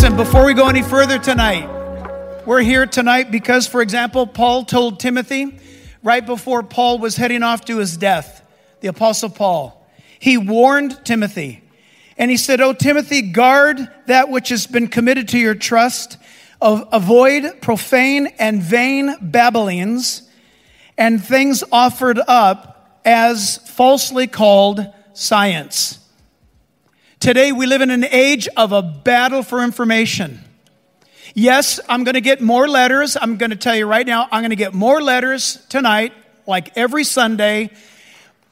Listen, before we go any further tonight, we're here tonight because, for example, Paul told Timothy right before Paul was heading off to his death, the Apostle Paul, he warned Timothy. And he said, Oh, Timothy, guard that which has been committed to your trust. Avoid profane and vain babblings and things offered up as falsely called science. Today, we live in an age of a battle for information. Yes, I'm going to get more letters. I'm going to tell you right now, I'm going to get more letters tonight, like every Sunday,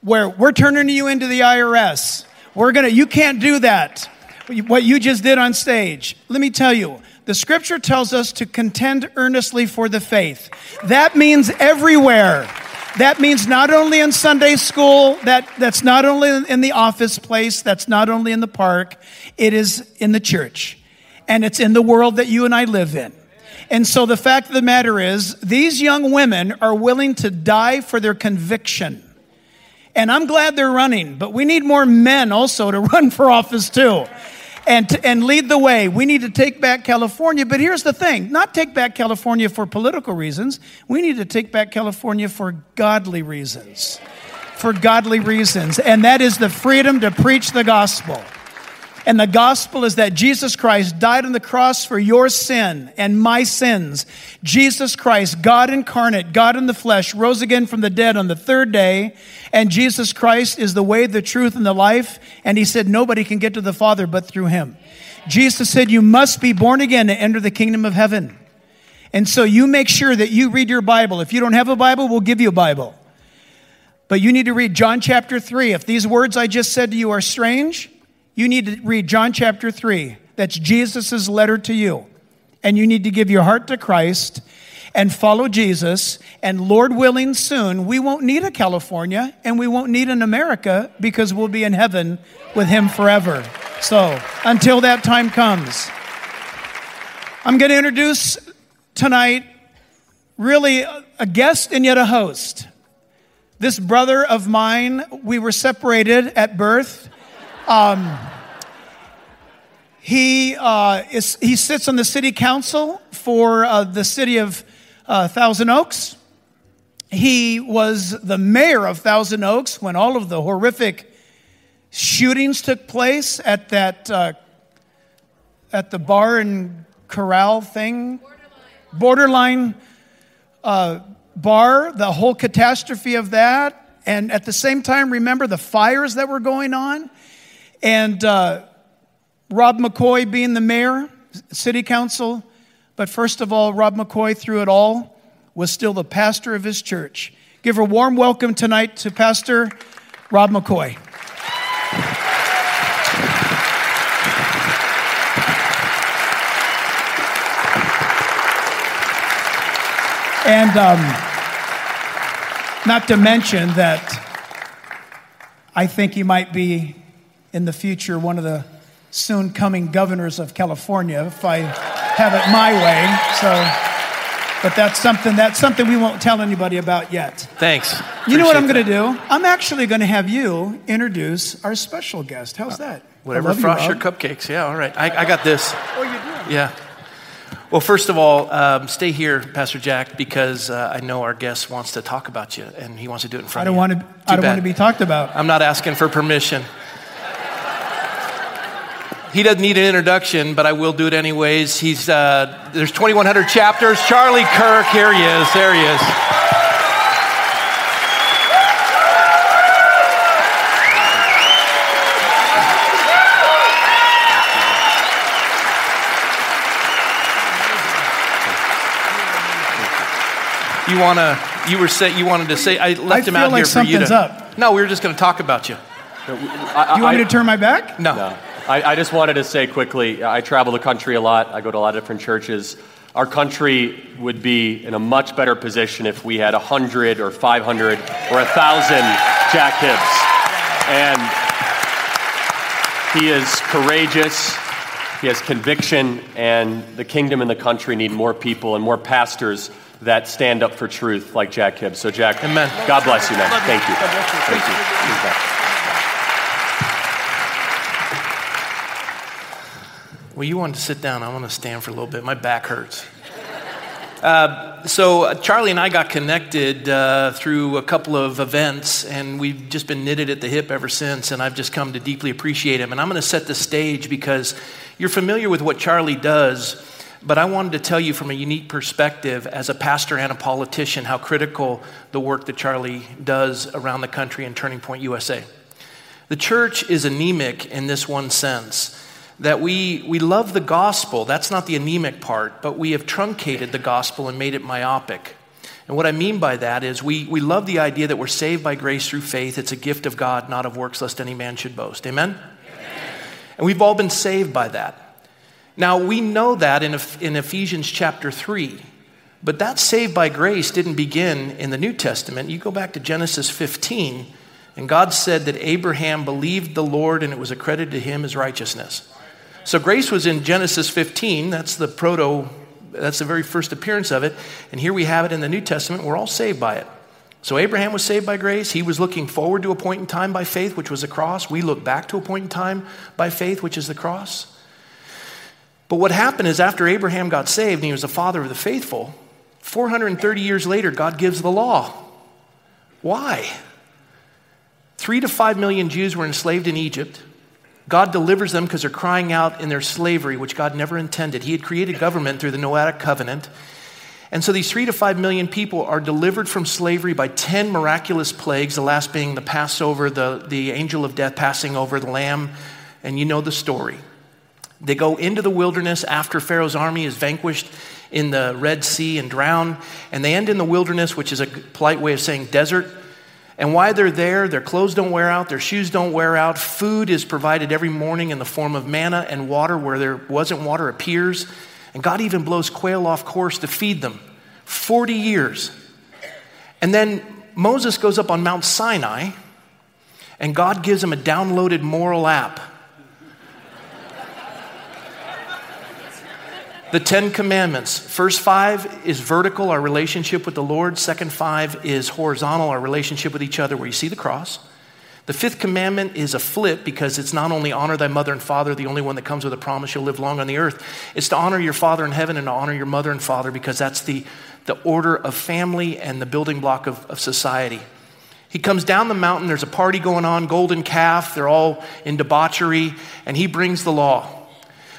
where we're turning you into the IRS. We're going to, you can't do that. What you just did on stage. Let me tell you, the scripture tells us to contend earnestly for the faith. That means everywhere. That means not only in Sunday school, that, that's not only in the office place, that's not only in the park, it is in the church and it's in the world that you and I live in. And so the fact of the matter is, these young women are willing to die for their conviction. And I'm glad they're running, but we need more men also to run for office too and, and lead the way. We need to take back California. But here's the thing not take back California for political reasons, we need to take back California for godly reasons. For godly reasons. And that is the freedom to preach the gospel. And the gospel is that Jesus Christ died on the cross for your sin and my sins. Jesus Christ, God incarnate, God in the flesh, rose again from the dead on the third day. And Jesus Christ is the way, the truth, and the life. And he said, nobody can get to the Father but through him. Jesus said, you must be born again to enter the kingdom of heaven. And so you make sure that you read your Bible. If you don't have a Bible, we'll give you a Bible. But you need to read John chapter 3. If these words I just said to you are strange, you need to read John chapter 3. That's Jesus' letter to you. And you need to give your heart to Christ and follow Jesus. And Lord willing, soon we won't need a California and we won't need an America because we'll be in heaven with Him forever. So until that time comes, I'm going to introduce tonight really a guest and yet a host. This brother of mine, we were separated at birth. Um, he, uh, is, he sits on the city council for uh, the city of uh, Thousand Oaks. He was the mayor of Thousand Oaks when all of the horrific shootings took place at that uh, at the bar and corral thing, borderline, borderline uh, bar. The whole catastrophe of that, and at the same time, remember the fires that were going on. And uh, Rob McCoy being the mayor, city council, but first of all, Rob McCoy, through it all, was still the pastor of his church. Give a warm welcome tonight to Pastor Rob McCoy. And um, not to mention that I think he might be in the future one of the soon coming governors of California if I have it my way. So, but that's something that's something we won't tell anybody about yet. Thanks. You Appreciate know what I'm going to do? I'm actually going to have you introduce our special guest. How's that? Whatever I you, frost your cupcakes. Yeah, all right. I, I got this. Oh, you do. Yeah. Well, first of all, um, stay here, Pastor Jack, because uh, I know our guest wants to talk about you, and he wants to do it in front. I front don't of want to. Too I don't bad. want to be talked about. I'm not asking for permission. He doesn't need an introduction, but I will do it anyways. He's uh, there's 2,100 chapters. Charlie Kirk, here he is. There he is. You wanna? You were say you wanted to say. I left I him feel out like here for you to. something's up. No, we were just going to talk about you. I, You want me to turn my back? No. No. I, I just wanted to say quickly I travel the country a lot, I go to a lot of different churches. Our country would be in a much better position if we had 100 or 500 or 1,000 Jack Hibbs. And he is courageous, he has conviction, and the kingdom and the country need more people and more pastors that stand up for truth like Jack Hibbs. So, Jack, Amen. God bless you, man. You. Thank you. God you. Thank you. Well, you wanted to sit down. I want to stand for a little bit. My back hurts. Uh, so, uh, Charlie and I got connected uh, through a couple of events, and we've just been knitted at the hip ever since. And I've just come to deeply appreciate him. And I'm going to set the stage because you're familiar with what Charlie does, but I wanted to tell you from a unique perspective as a pastor and a politician how critical the work that Charlie does around the country in Turning Point USA. The church is anemic in this one sense that we, we love the gospel. That's not the anemic part, but we have truncated the gospel and made it myopic. And what I mean by that is we, we love the idea that we're saved by grace through faith. It's a gift of God, not of works, lest any man should boast. Amen? Amen. And we've all been saved by that. Now, we know that in, in Ephesians chapter 3, but that saved by grace didn't begin in the New Testament. You go back to Genesis 15, and God said that Abraham believed the Lord and it was accredited to him as righteousness. So grace was in Genesis 15. That's the proto, that's the very first appearance of it. And here we have it in the New Testament. We're all saved by it. So Abraham was saved by grace. He was looking forward to a point in time by faith, which was the cross. We look back to a point in time by faith, which is the cross. But what happened is after Abraham got saved and he was the father of the faithful, 430 years later, God gives the law. Why? Three to five million Jews were enslaved in Egypt. God delivers them because they're crying out in their slavery, which God never intended. He had created government through the Noahic covenant. And so these three to five million people are delivered from slavery by 10 miraculous plagues, the last being the Passover, the, the angel of death passing over the lamb, and you know the story. They go into the wilderness after Pharaoh's army is vanquished in the Red Sea and drowned, and they end in the wilderness, which is a polite way of saying desert. And while they're there, their clothes don't wear out, their shoes don't wear out. Food is provided every morning in the form of manna and water. Where there wasn't water appears. And God even blows quail off course to feed them. 40 years. And then Moses goes up on Mount Sinai, and God gives him a downloaded moral app The Ten Commandments. First five is vertical, our relationship with the Lord. Second five is horizontal, our relationship with each other, where you see the cross. The fifth commandment is a flip because it's not only honor thy mother and father, the only one that comes with a promise you'll live long on the earth. It's to honor your father in heaven and to honor your mother and father because that's the, the order of family and the building block of, of society. He comes down the mountain, there's a party going on, golden calf, they're all in debauchery, and he brings the law.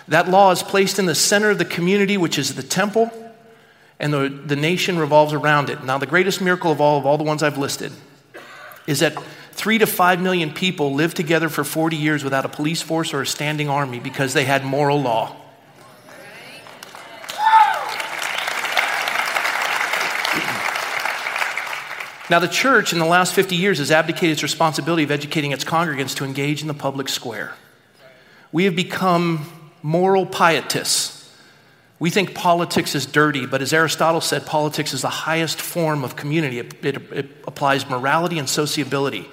That law is placed in the center of the community, which is the temple, and the, the nation revolves around it. Now, the greatest miracle of all, of all the ones I've listed, is that three to five million people lived together for 40 years without a police force or a standing army because they had moral law. Now, the church in the last 50 years has abdicated its responsibility of educating its congregants to engage in the public square. We have become moral pietists. We think politics is dirty, but as Aristotle said, politics is the highest form of community. It, it, it, applies morality and sociability.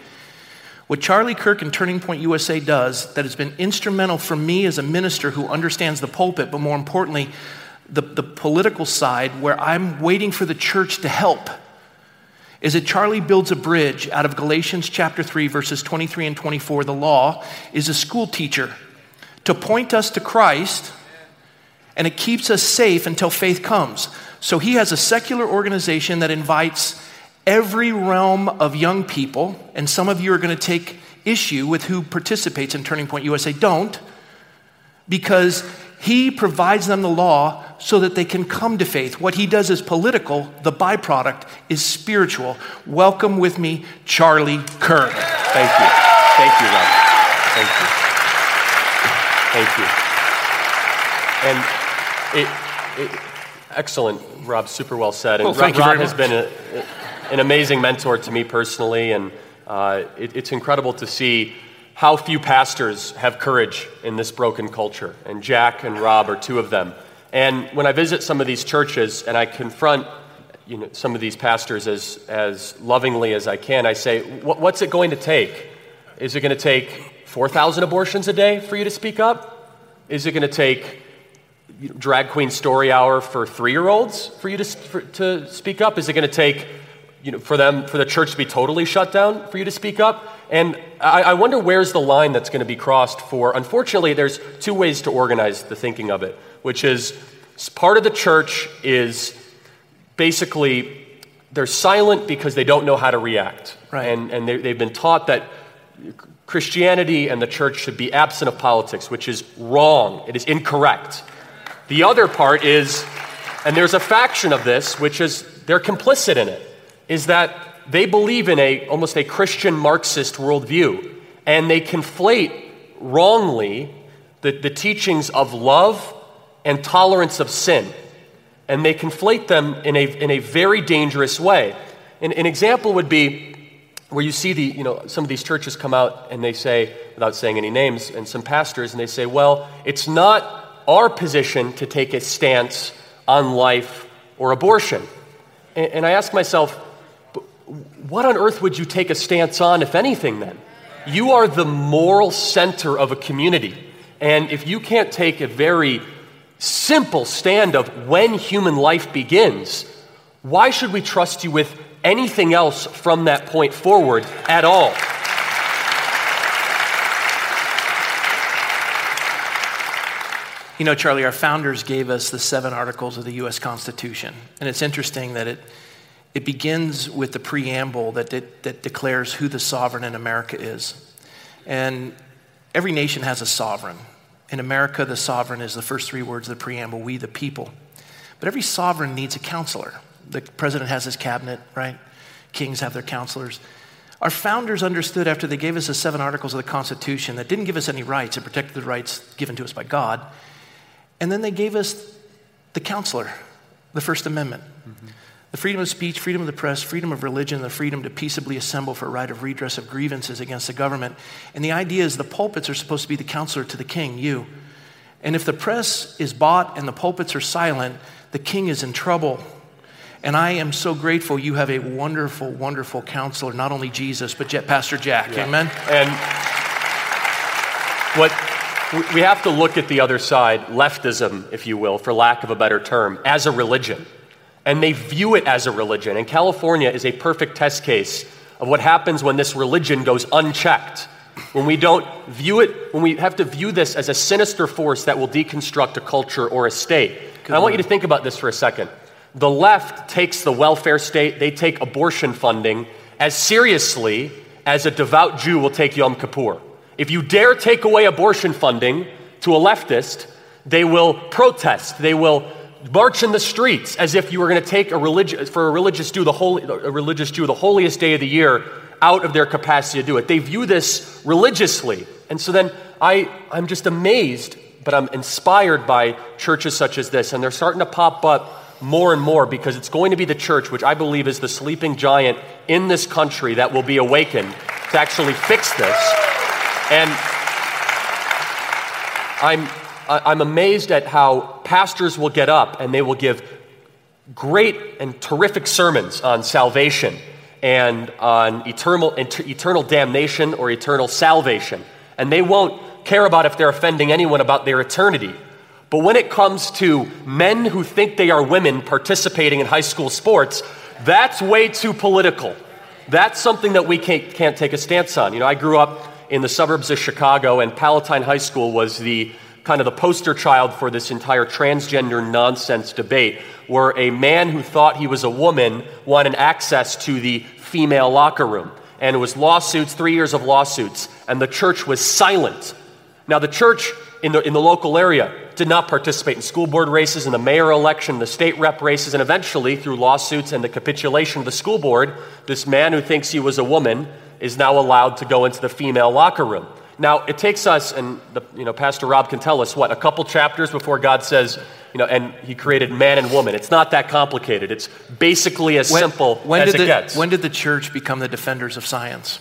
What Charlie Kirk and Turning Point USA does that has been instrumental for me as a minister who understands the pulpit, but more importantly, the, the political side, where I'm waiting for the church to help, is that Charlie builds a bridge out of Galatians chapter 3, verses 23 and 24. The law is a school teacher to point us to Christ, and it keeps us safe until faith comes. So he has a secular organization that invites every realm of young people, and some of you are going to take issue with who participates in Turning Point USA. Don't, because he provides them the law so that they can come to faith. What he does is political, the byproduct is spiritual. Welcome with me, Charlie Kirk. Thank you. Thank you. Thank you. Thank you. And it, it, excellent, Rob. Super well said. And well, thank Rob, you has been a, an amazing mentor to me personally, and uh, it, it's incredible to see how few pastors have courage in this broken culture. And Jack and Rob are two of them. And when I visit some of these churches and I confront you know, some of these pastors as, as lovingly as I can, I say, what's it going to take? Is it going to take 4,000 abortions a day for you to speak up? Is it going to take drag queen story hour for three year olds for you to, for, to speak up? Is it going to take you know, for them, for the church to be totally shut down for you to speak up? And I, I wonder where's the line that's going to be crossed for. Unfortunately, there's two ways to organize the thinking of it, which is part of the church is basically they're silent because they don't know how to react. Right. And, and they, they've been taught that Christianity and the church should be absent of politics, which is wrong. It is incorrect. The other part is, and there's a faction of this, which is they're complicit in it, is that they believe in a almost a Christian Marxist worldview, and they conflate wrongly the, the teachings of love and tolerance of sin. And they conflate them in a, in a very dangerous way. And, an example would be where you see the, you know, some of these churches come out and they say, without saying any names, and some pastors, and they say, well, it's not our position to take a stance on life or abortion. And, and I ask myself, what on earth would you take a stance on, if anything, then? You are the moral center of a community. And if you can't take a very simple stand of when human life begins, why should we trust you with anything else from that point forward at all? You know, Charlie, our founders gave us the seven articles of the U.S. Constitution. And it's interesting that it, it begins with the preamble that, that, that declares who the sovereign in America is. And every nation has a sovereign. In America, the sovereign is the first three words of the preamble we, the people. But every sovereign needs a counselor. The president has his cabinet, right? Kings have their counselors. Our founders understood after they gave us the seven articles of the Constitution that didn't give us any rights, it protected the rights given to us by God. And then they gave us the counselor, the First Amendment. Mm-hmm. The freedom of speech, freedom of the press, freedom of religion, the freedom to peaceably assemble for a right of redress of grievances against the government. And the idea is the pulpits are supposed to be the counselor to the king, you. And if the press is bought and the pulpits are silent, the king is in trouble. And I am so grateful you have a wonderful, wonderful counselor, not only Jesus, but Pastor Jack. Yeah. Amen. And what we have to look at the other side, leftism, if you will, for lack of a better term, as a religion. And they view it as a religion. And California is a perfect test case of what happens when this religion goes unchecked. When we don't view it, when we have to view this as a sinister force that will deconstruct a culture or a state. And I want you to think about this for a second. The left takes the welfare state, they take abortion funding as seriously as a devout Jew will take Yom Kippur. If you dare take away abortion funding to a leftist, they will protest. They will march in the streets as if you were going to take a religious for a religious Jew the holy a religious Jew the holiest day of the year out of their capacity to do it. They view this religiously. And so then I, I'm just amazed, but I'm inspired by churches such as this, and they're starting to pop up more and more because it's going to be the church, which I believe is the sleeping giant in this country, that will be awakened to actually fix this. And I'm, I'm amazed at how pastors will get up and they will give great and terrific sermons on salvation and on eternal, eternal damnation or eternal salvation. And they won't care about if they're offending anyone about their eternity. But when it comes to men who think they are women participating in high school sports, that's way too political. That's something that we can't, can't take a stance on. You know, I grew up in the suburbs of Chicago, and Palatine High School was the kind of the poster child for this entire transgender nonsense debate, where a man who thought he was a woman wanted access to the female locker room. And it was lawsuits, three years of lawsuits, and the church was silent. Now, the church in the, in the local area did not participate in school board races, in the mayor election, the state rep races, and eventually, through lawsuits and the capitulation of the school board, this man who thinks he was a woman is now allowed to go into the female locker room. Now, it takes us, and the, you know, Pastor Rob can tell us, what, a couple chapters before God says, you know, and he created man and woman. It's not that complicated. It's basically as when, simple when as it the, gets. When did the church become the defenders of science?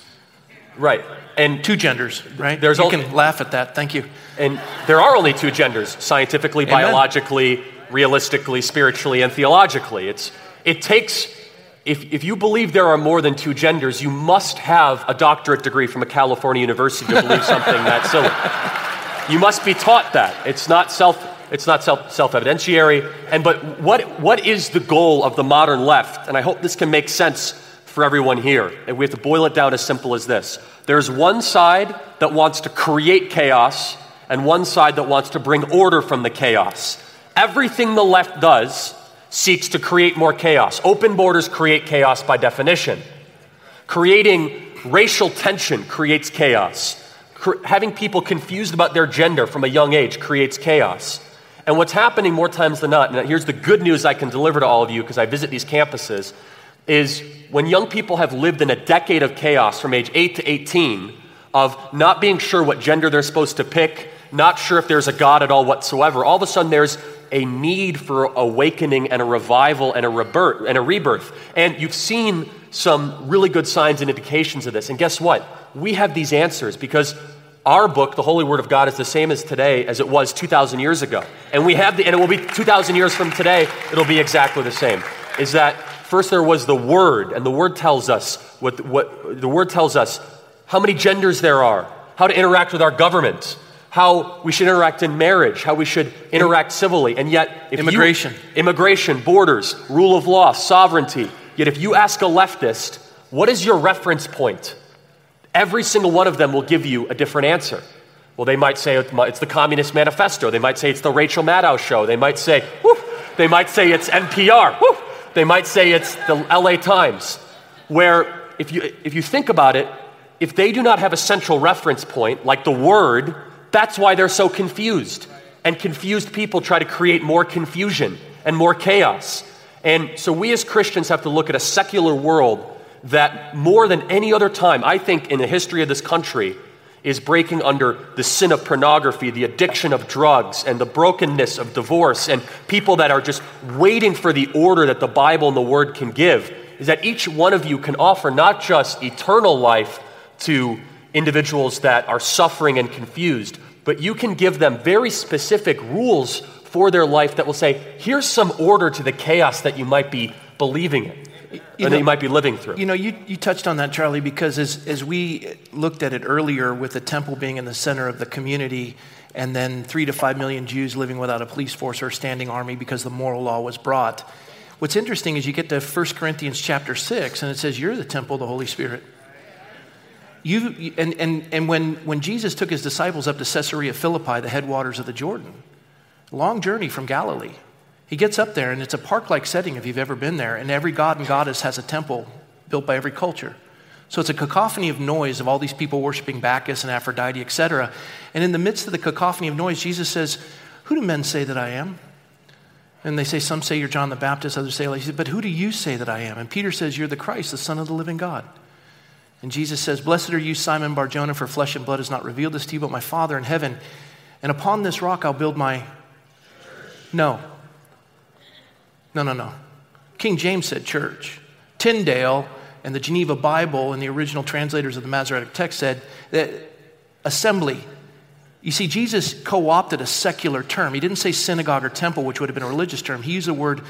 Right. And two genders, right? There's you only, can laugh at that. Thank you. And there are only two genders scientifically, Amen. biologically, realistically, spiritually, and theologically. It's, it takes if, if you believe there are more than two genders, you must have a doctorate degree from a California university to believe something that silly. You must be taught that. It's not self it's not self, self-evidentiary. And but what what is the goal of the modern left? And I hope this can make sense for everyone here. And we have to boil it down as simple as this. There's one side that wants to create chaos, and one side that wants to bring order from the chaos. Everything the left does seeks to create more chaos. Open borders create chaos by definition. Creating racial tension creates chaos. Having people confused about their gender from a young age creates chaos. And what's happening more times than not, and here's the good news I can deliver to all of you because I visit these campuses, is when young people have lived in a decade of chaos from age 8 to 18, of not being sure what gender they're supposed to pick, not sure if there's a God at all whatsoever, all of a sudden there's a need for awakening and a revival and a rebirth. And, a rebirth. and you've seen some really good signs and indications of this. And guess what? We have these answers because our book, the Holy Word of God, is the same as today as it was 2,000 years ago. And we have the, and it will be 2,000 years from today, it'll be exactly the same. Is that first there was the Word, and the Word tells us what, what the Word tells us how many genders there are, how to interact with our government, how we should interact in marriage, how we should interact civilly. And yet, immigration, you, immigration, borders, rule of law, sovereignty. Yet, if you ask a leftist, what is your reference point? Every single one of them will give you a different answer. Well, they might say it's the Communist Manifesto. They might say it's the Rachel Maddow show. They might say, they might say it's NPR. They might say it's the LA Times. Where, if you, if you think about it, if they do not have a central reference point, like the word, that's why they're so confused. And confused people try to create more confusion and more chaos. And so we as Christians have to look at a secular world that more than any other time, I think, in the history of this country, is breaking under the sin of pornography, the addiction of drugs, and the brokenness of divorce, and people that are just waiting for the order that the Bible and the Word can give. Is that each one of you can offer not just eternal life to individuals that are suffering and confused, but you can give them very specific rules for their life that will say, here's some order to the chaos that you might be believing in. You know, that you might be living through. You know, you, you touched on that, Charlie, because as, as we looked at it earlier with the temple being in the center of the community and then three to five million Jews living without a police force or a standing army because the moral law was brought. What's interesting is you get to 1 Corinthians chapter 6 and it says, You're the temple of the Holy Spirit. You, and and, and when, when Jesus took his disciples up to Caesarea Philippi, the headwaters of the Jordan, long journey from Galilee, he gets up there and it's a park like setting if you've ever been there, and every god and goddess has a temple built by every culture. So it's a cacophony of noise of all these people worshiping Bacchus and Aphrodite, etc. And in the midst of the cacophony of noise, Jesus says, Who do men say that I am? And they say, Some say you're John the Baptist, others say, like, But who do you say that I am? And Peter says, You're the Christ, the Son of the living God. And Jesus says, Blessed are you, Simon Barjona, for flesh and blood has not revealed this to you, but my Father in heaven. And upon this rock I'll build my. No. No, no, no. King James said church. Tyndale and the Geneva Bible and the original translators of the Masoretic text said that assembly. You see, Jesus co opted a secular term. He didn't say synagogue or temple, which would have been a religious term. He used the word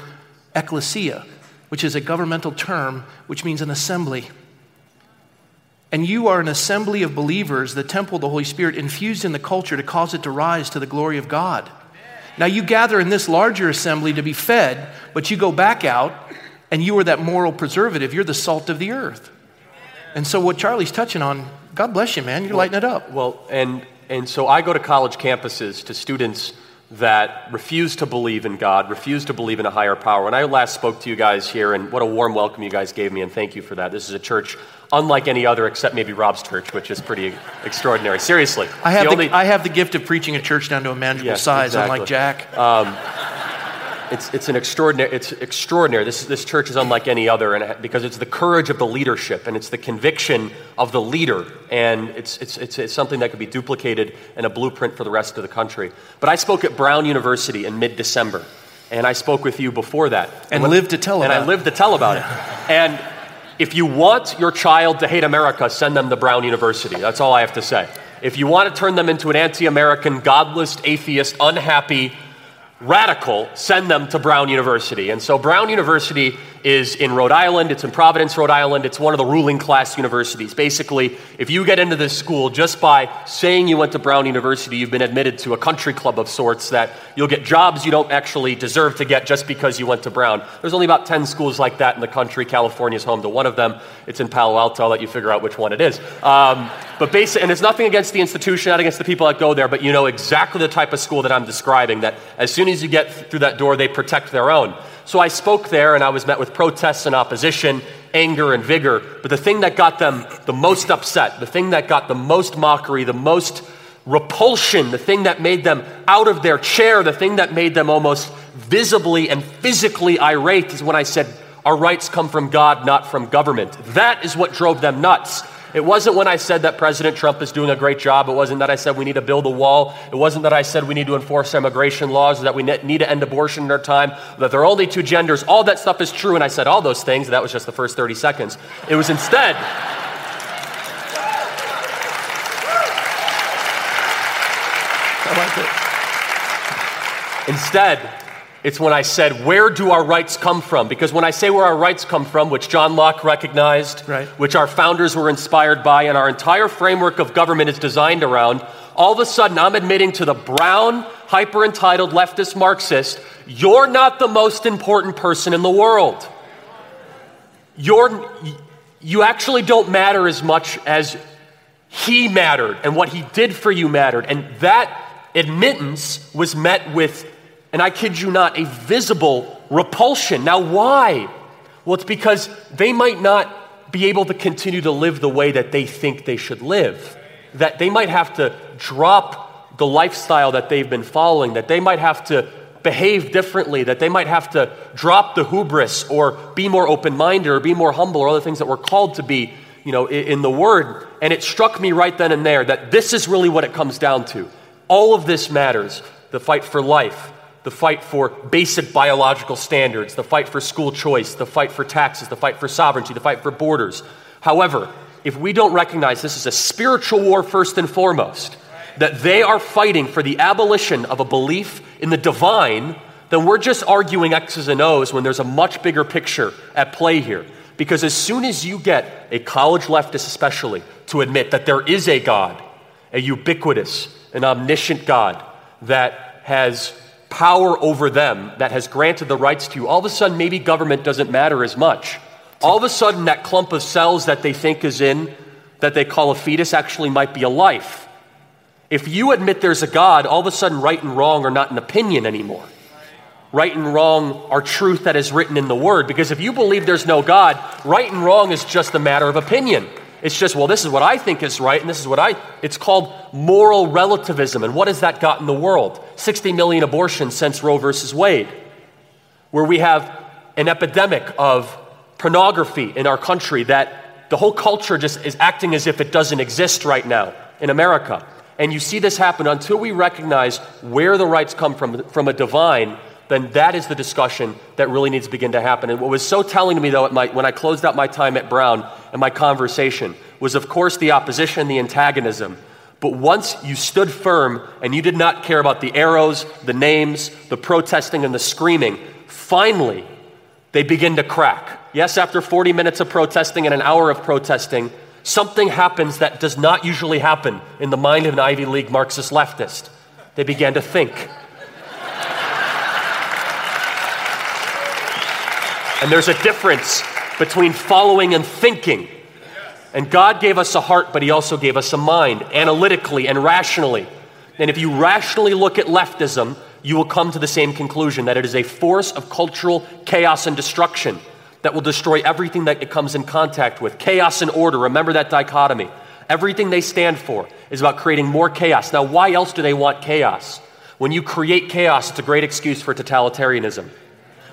ecclesia, which is a governmental term which means an assembly and you are an assembly of believers, the temple of the Holy Spirit, infused in the culture to cause it to rise to the glory of God. Now, you gather in this larger assembly to be fed, but you go back out and you are that moral preservative. You're the salt of the earth. And so, what Charlie's touching on, God bless you, man. You're lighting it up. Well, and, and so I go to college campuses to students that refuse to believe in God, refuse to believe in a higher power. When I last spoke to you guys here, and what a warm welcome you guys gave me, and thank you for that. This is a church unlike any other except maybe Rob's church, which is pretty extraordinary. Seriously. I have, the, only, I have the gift of preaching a church down to a manageable yes, size, exactly. unlike Jack. Um, it's, it's an extraordinary, it's extraordinary. This, this church is unlike any other and because it's the courage of the leadership and it's the conviction of the leader. And it's, it's, it's, it's something that could be duplicated in a blueprint for the rest of the country. But I spoke at Brown University in mid December. And I spoke with you before that. And, and lived to tell about it. And I lived to tell about it. And if you want your child to hate America, send them to Brown University. That's all I have to say. If you want to turn them into an anti American, godless, atheist, unhappy radical, send them to Brown University. And so, Brown University is in Rhode Island. It's in Providence, Rhode Island. It's one of the ruling class universities. Basically, if you get into this school just by saying you went to Brown University, you've been admitted to a country club of sorts that you'll get jobs you don't actually deserve to get just because you went to Brown. There's only about 10 schools like that in the country. California's home to one of them. It's in Palo Alto. I'll let you figure out which one it is. Um, but basic, and it's nothing against the institution, not against the people that go there, but you know exactly the type of school that I'm describing, that as soon as you get through that door, they protect their own. So I spoke there and I was met with protests and opposition, anger and vigor. But the thing that got them the most upset, the thing that got the most mockery, the most repulsion, the thing that made them out of their chair, the thing that made them almost visibly and physically irate is when I said, Our rights come from God, not from government. That is what drove them nuts. It wasn't when I said that President Trump is doing a great job. It wasn't that I said we need to build a wall. It wasn't that I said we need to enforce immigration laws, that we need to end abortion in our time, that there are only two genders. All that stuff is true, and I said all those things. That was just the first 30 seconds. It was instead. I like it. Instead, it's when I said, Where do our rights come from? Because when I say where our rights come from, which John Locke recognized, right. which our founders were inspired by, and our entire framework of government is designed around, all of a sudden I'm admitting to the brown, hyper entitled leftist Marxist, you're not the most important person in the world. You're, you actually don't matter as much as he mattered and what he did for you mattered. And that admittance was met with and I kid you not, a visible repulsion. Now, why? Well, it's because they might not be able to continue to live the way that they think they should live. That they might have to drop the lifestyle that they've been following, that they might have to behave differently, that they might have to drop the hubris or be more open minded or be more humble or other things that we're called to be, you know, in the Word. And it struck me right then and there that this is really what it comes down to. All of this matters the fight for life, the fight for basic biological standards, the fight for school choice, the fight for taxes, the fight for sovereignty, the fight for borders. However, if we don't recognize this is a spiritual war first and foremost, that they are fighting for the abolition of a belief in the divine, then we're just arguing X's and O's when there's a much bigger picture at play here. Because as soon as you get a college leftist, especially, to admit that there is a God, a ubiquitous, an omniscient God that has power over them that has granted the rights to you, all of a sudden maybe government doesn't matter as much. All of a sudden, that clump of cells that they think is in, that they call a fetus, actually might be a life. If you admit there's a God, all of a sudden right and wrong are not an opinion anymore. Right and wrong are truth that is written in the Word. Because if you believe there's no God, right and wrong is just a matter of opinion. It's just, well, this is what I think is right, and this is what I. It's called moral relativism. And what has that got in the world? 60 million abortions since Roe versus Wade, where we have an epidemic of pornography in our country that the whole culture just is acting as if it doesn't exist right now in America. And you see this happen until we recognize where the rights come from, from a divine then that is the discussion that really needs to begin to happen. And what was so telling to me, though, my, when I closed out my time at Brown and my conversation, was of course the opposition, the antagonism. But once you stood firm and you did not care about the arrows, the names, the protesting, and the screaming, finally they begin to crack. Yes, after 40 minutes of protesting and an hour of protesting, something happens that does not usually happen in the mind of an Ivy League Marxist leftist. They began to think. And there's a difference between following and thinking. And God gave us a heart, but He also gave us a mind, analytically and rationally. And if you rationally look at leftism, you will come to the same conclusion that it is a force of cultural chaos and destruction that will destroy everything that it comes in contact with. Chaos and order, remember that dichotomy. Everything they stand for is about creating more chaos. Now, why else do they want chaos? When you create chaos, it's a great excuse for totalitarianism.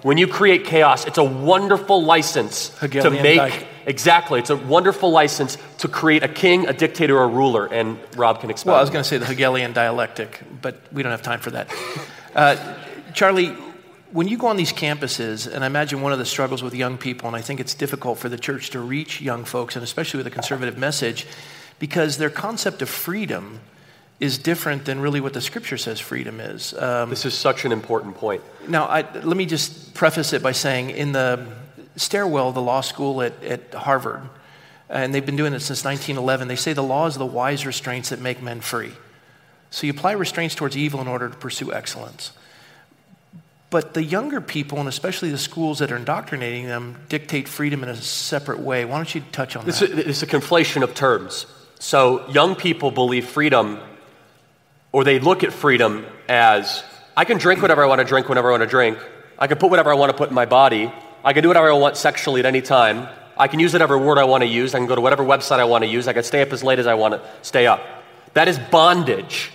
When you create chaos, it's a wonderful license Hegelian to make Dyke. exactly. It's a wonderful license to create a king, a dictator, a ruler. And Rob can explain. Well, I was going to say the Hegelian dialectic, but we don't have time for that. Uh, Charlie, when you go on these campuses, and I imagine one of the struggles with young people, and I think it's difficult for the church to reach young folks, and especially with a conservative message, because their concept of freedom is different than really what the scripture says freedom is. Um, this is such an important point. now, I, let me just preface it by saying in the stairwell of the law school at, at Harvard, and they've been doing it since 1911. They say the law is the wise restraints that make men free. So you apply restraints towards evil in order to pursue excellence. But the younger people, and especially the schools that are indoctrinating them, dictate freedom in a separate way. Why don't you touch on that? a, it's a conflation of terms. So young people believe freedom, or they look at freedom as I can drink whatever I want to drink whenever I want to drink. I can put whatever I want to put in my body. I can do whatever I want sexually at any time. I can use whatever word I want to use. I can go to whatever website I want to use. I can stay up as late as I want to stay up. That is bondage.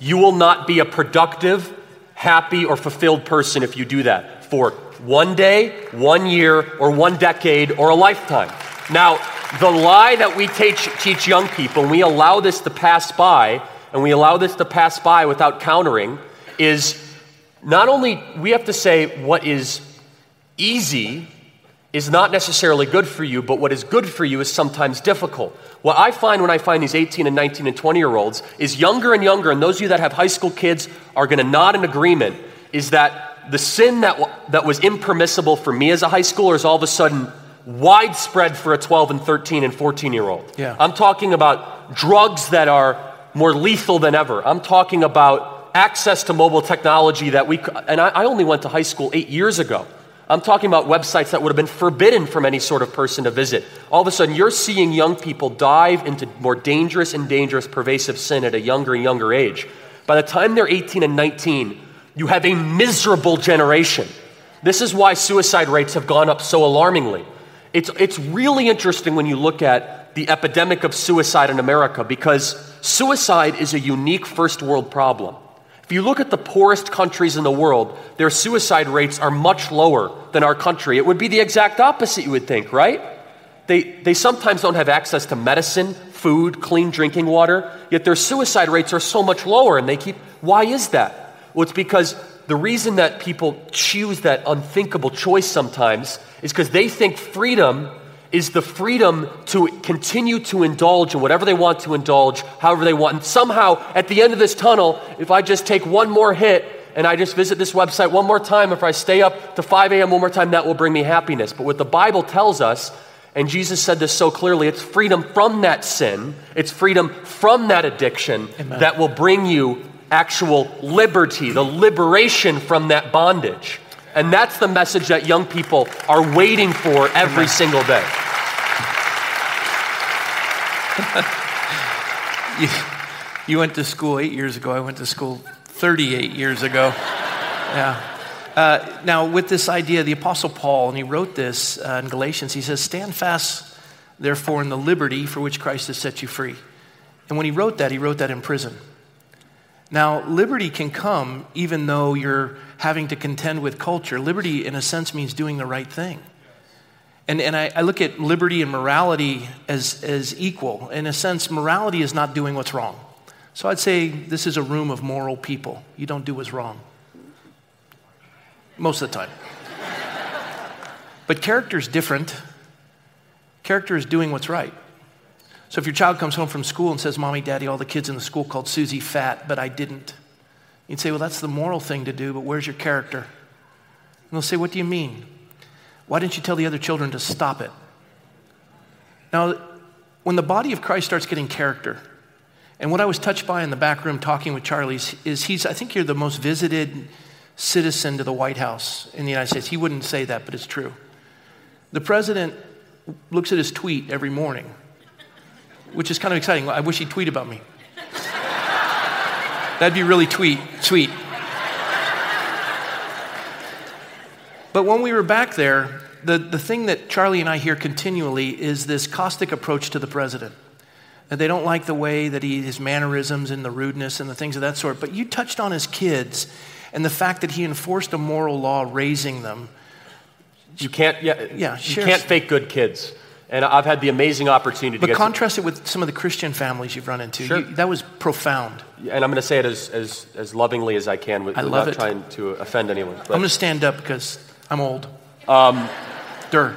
You will not be a productive, happy, or fulfilled person if you do that for one day, one year, or one decade, or a lifetime. Now, the lie that we teach, teach young people, and we allow this to pass by, and we allow this to pass by without countering, is not only we have to say what is easy is not necessarily good for you, but what is good for you is sometimes difficult. What I find when I find these 18 and 19 and 20 year olds is younger and younger, and those of you that have high school kids are going to nod in agreement, is that the sin that, w- that was impermissible for me as a high schooler is all of a sudden widespread for a 12 and 13 and 14 year old. Yeah. I'm talking about drugs that are more lethal than ever. I'm talking about access to mobile technology that we, and I, only went to high school eight years ago. I'm talking about websites that would have been forbidden from any sort of person to visit. All of a sudden, you're seeing young people dive into more dangerous and dangerous pervasive sin at a younger and younger age. By the time they're 18 and 19, you have a miserable generation. This is why suicide rates have gone up so alarmingly. It's, it's really interesting when you look at the epidemic of suicide in America because suicide is a unique first world problem. If you look at the poorest countries in the world, their suicide rates are much lower than our country. It would be the exact opposite, you would think, right? They, they sometimes don't have access to medicine, food, clean drinking water, yet their suicide rates are so much lower, and they keep. Why is that? Well, it's because the reason that people choose that unthinkable choice sometimes is because they think freedom is the freedom to continue to indulge in whatever they want to indulge, however they want. And somehow, at the end of this tunnel, if I just take one more hit and I just visit this website one more time, if I stay up to 5 a.m. one more time, that will bring me happiness. But what the Bible tells us, and Jesus said this so clearly, it's freedom from that sin, it's freedom from that addiction that will bring you actual liberty, the liberation from that bondage. And that's the message that young people are waiting for every single day. You, you went to school eight years ago. I went to school 38 years ago. Yeah. Uh, now, with this idea, the Apostle Paul, and he wrote this uh, in Galatians, he says, Stand fast, therefore, in the liberty for which Christ has set you free. And when he wrote that, he wrote that in prison. Now, liberty can come even though you're having to contend with culture. Liberty, in a sense, means doing the right thing. And, and I, I look at liberty and morality as, as equal. In a sense, morality is not doing what's wrong. So I'd say this is a room of moral people. You don't do what's wrong. Most of the time. but character is different. Character is doing what's right. So if your child comes home from school and says, Mommy, Daddy, all the kids in the school called Susie fat, but I didn't. You'd say, Well, that's the moral thing to do, but where's your character? And they'll say, What do you mean? Why didn't you tell the other children to stop it? Now, when the body of Christ starts getting character, and what I was touched by in the back room talking with Charlie is, he's, I think you're the most visited citizen to the White House in the United States. He wouldn't say that, but it's true. The president looks at his tweet every morning, which is kind of exciting. I wish he'd tweet about me. That'd be really tweet, sweet. But when we were back there, the, the thing that Charlie and I hear continually is this caustic approach to the president. That they don't like the way that he, his mannerisms and the rudeness and the things of that sort. But you touched on his kids and the fact that he enforced a moral law raising them. You can't, yeah, Yeah, you can't fake good kids. And I've had the amazing opportunity to But get to- contrast it with some of the Christian families you've run into. Sure. You- that was profound. and I'm going to say it as, as, as lovingly as I can with, I without love it. trying to offend anyone. But- I'm going to stand up because I'm old. Um, Dur.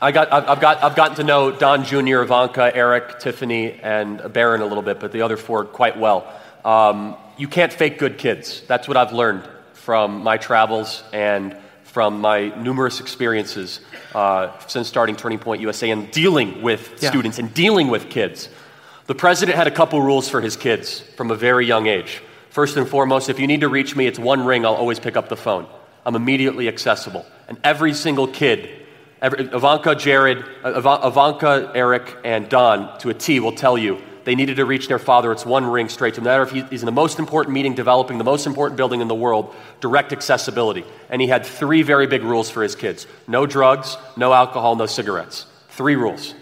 I got, I've, I've got, I've gotten to know Don Jr., Ivanka, Eric, Tiffany, and Barron a little bit, but the other four quite well. Um, you can't fake good kids. That's what I've learned from my travels and from my numerous experiences uh, since starting Turning Point USA and dealing with Yeah. students and dealing with kids. The president had a couple rules for his kids from a very young age. First and foremost, if you need to reach me, it's one ring, I'll always pick up the phone. I'm immediately accessible. And every single kid, every, Ivanka, Jared, uh, Ivanka, Eric, and Don, to a T, will tell you they needed to reach their father. It's one ring straight to him. No matter if he's in the most important meeting, developing the most important building in the world, direct accessibility. And he had three very big rules for his kids no drugs, no alcohol, no cigarettes. Three rules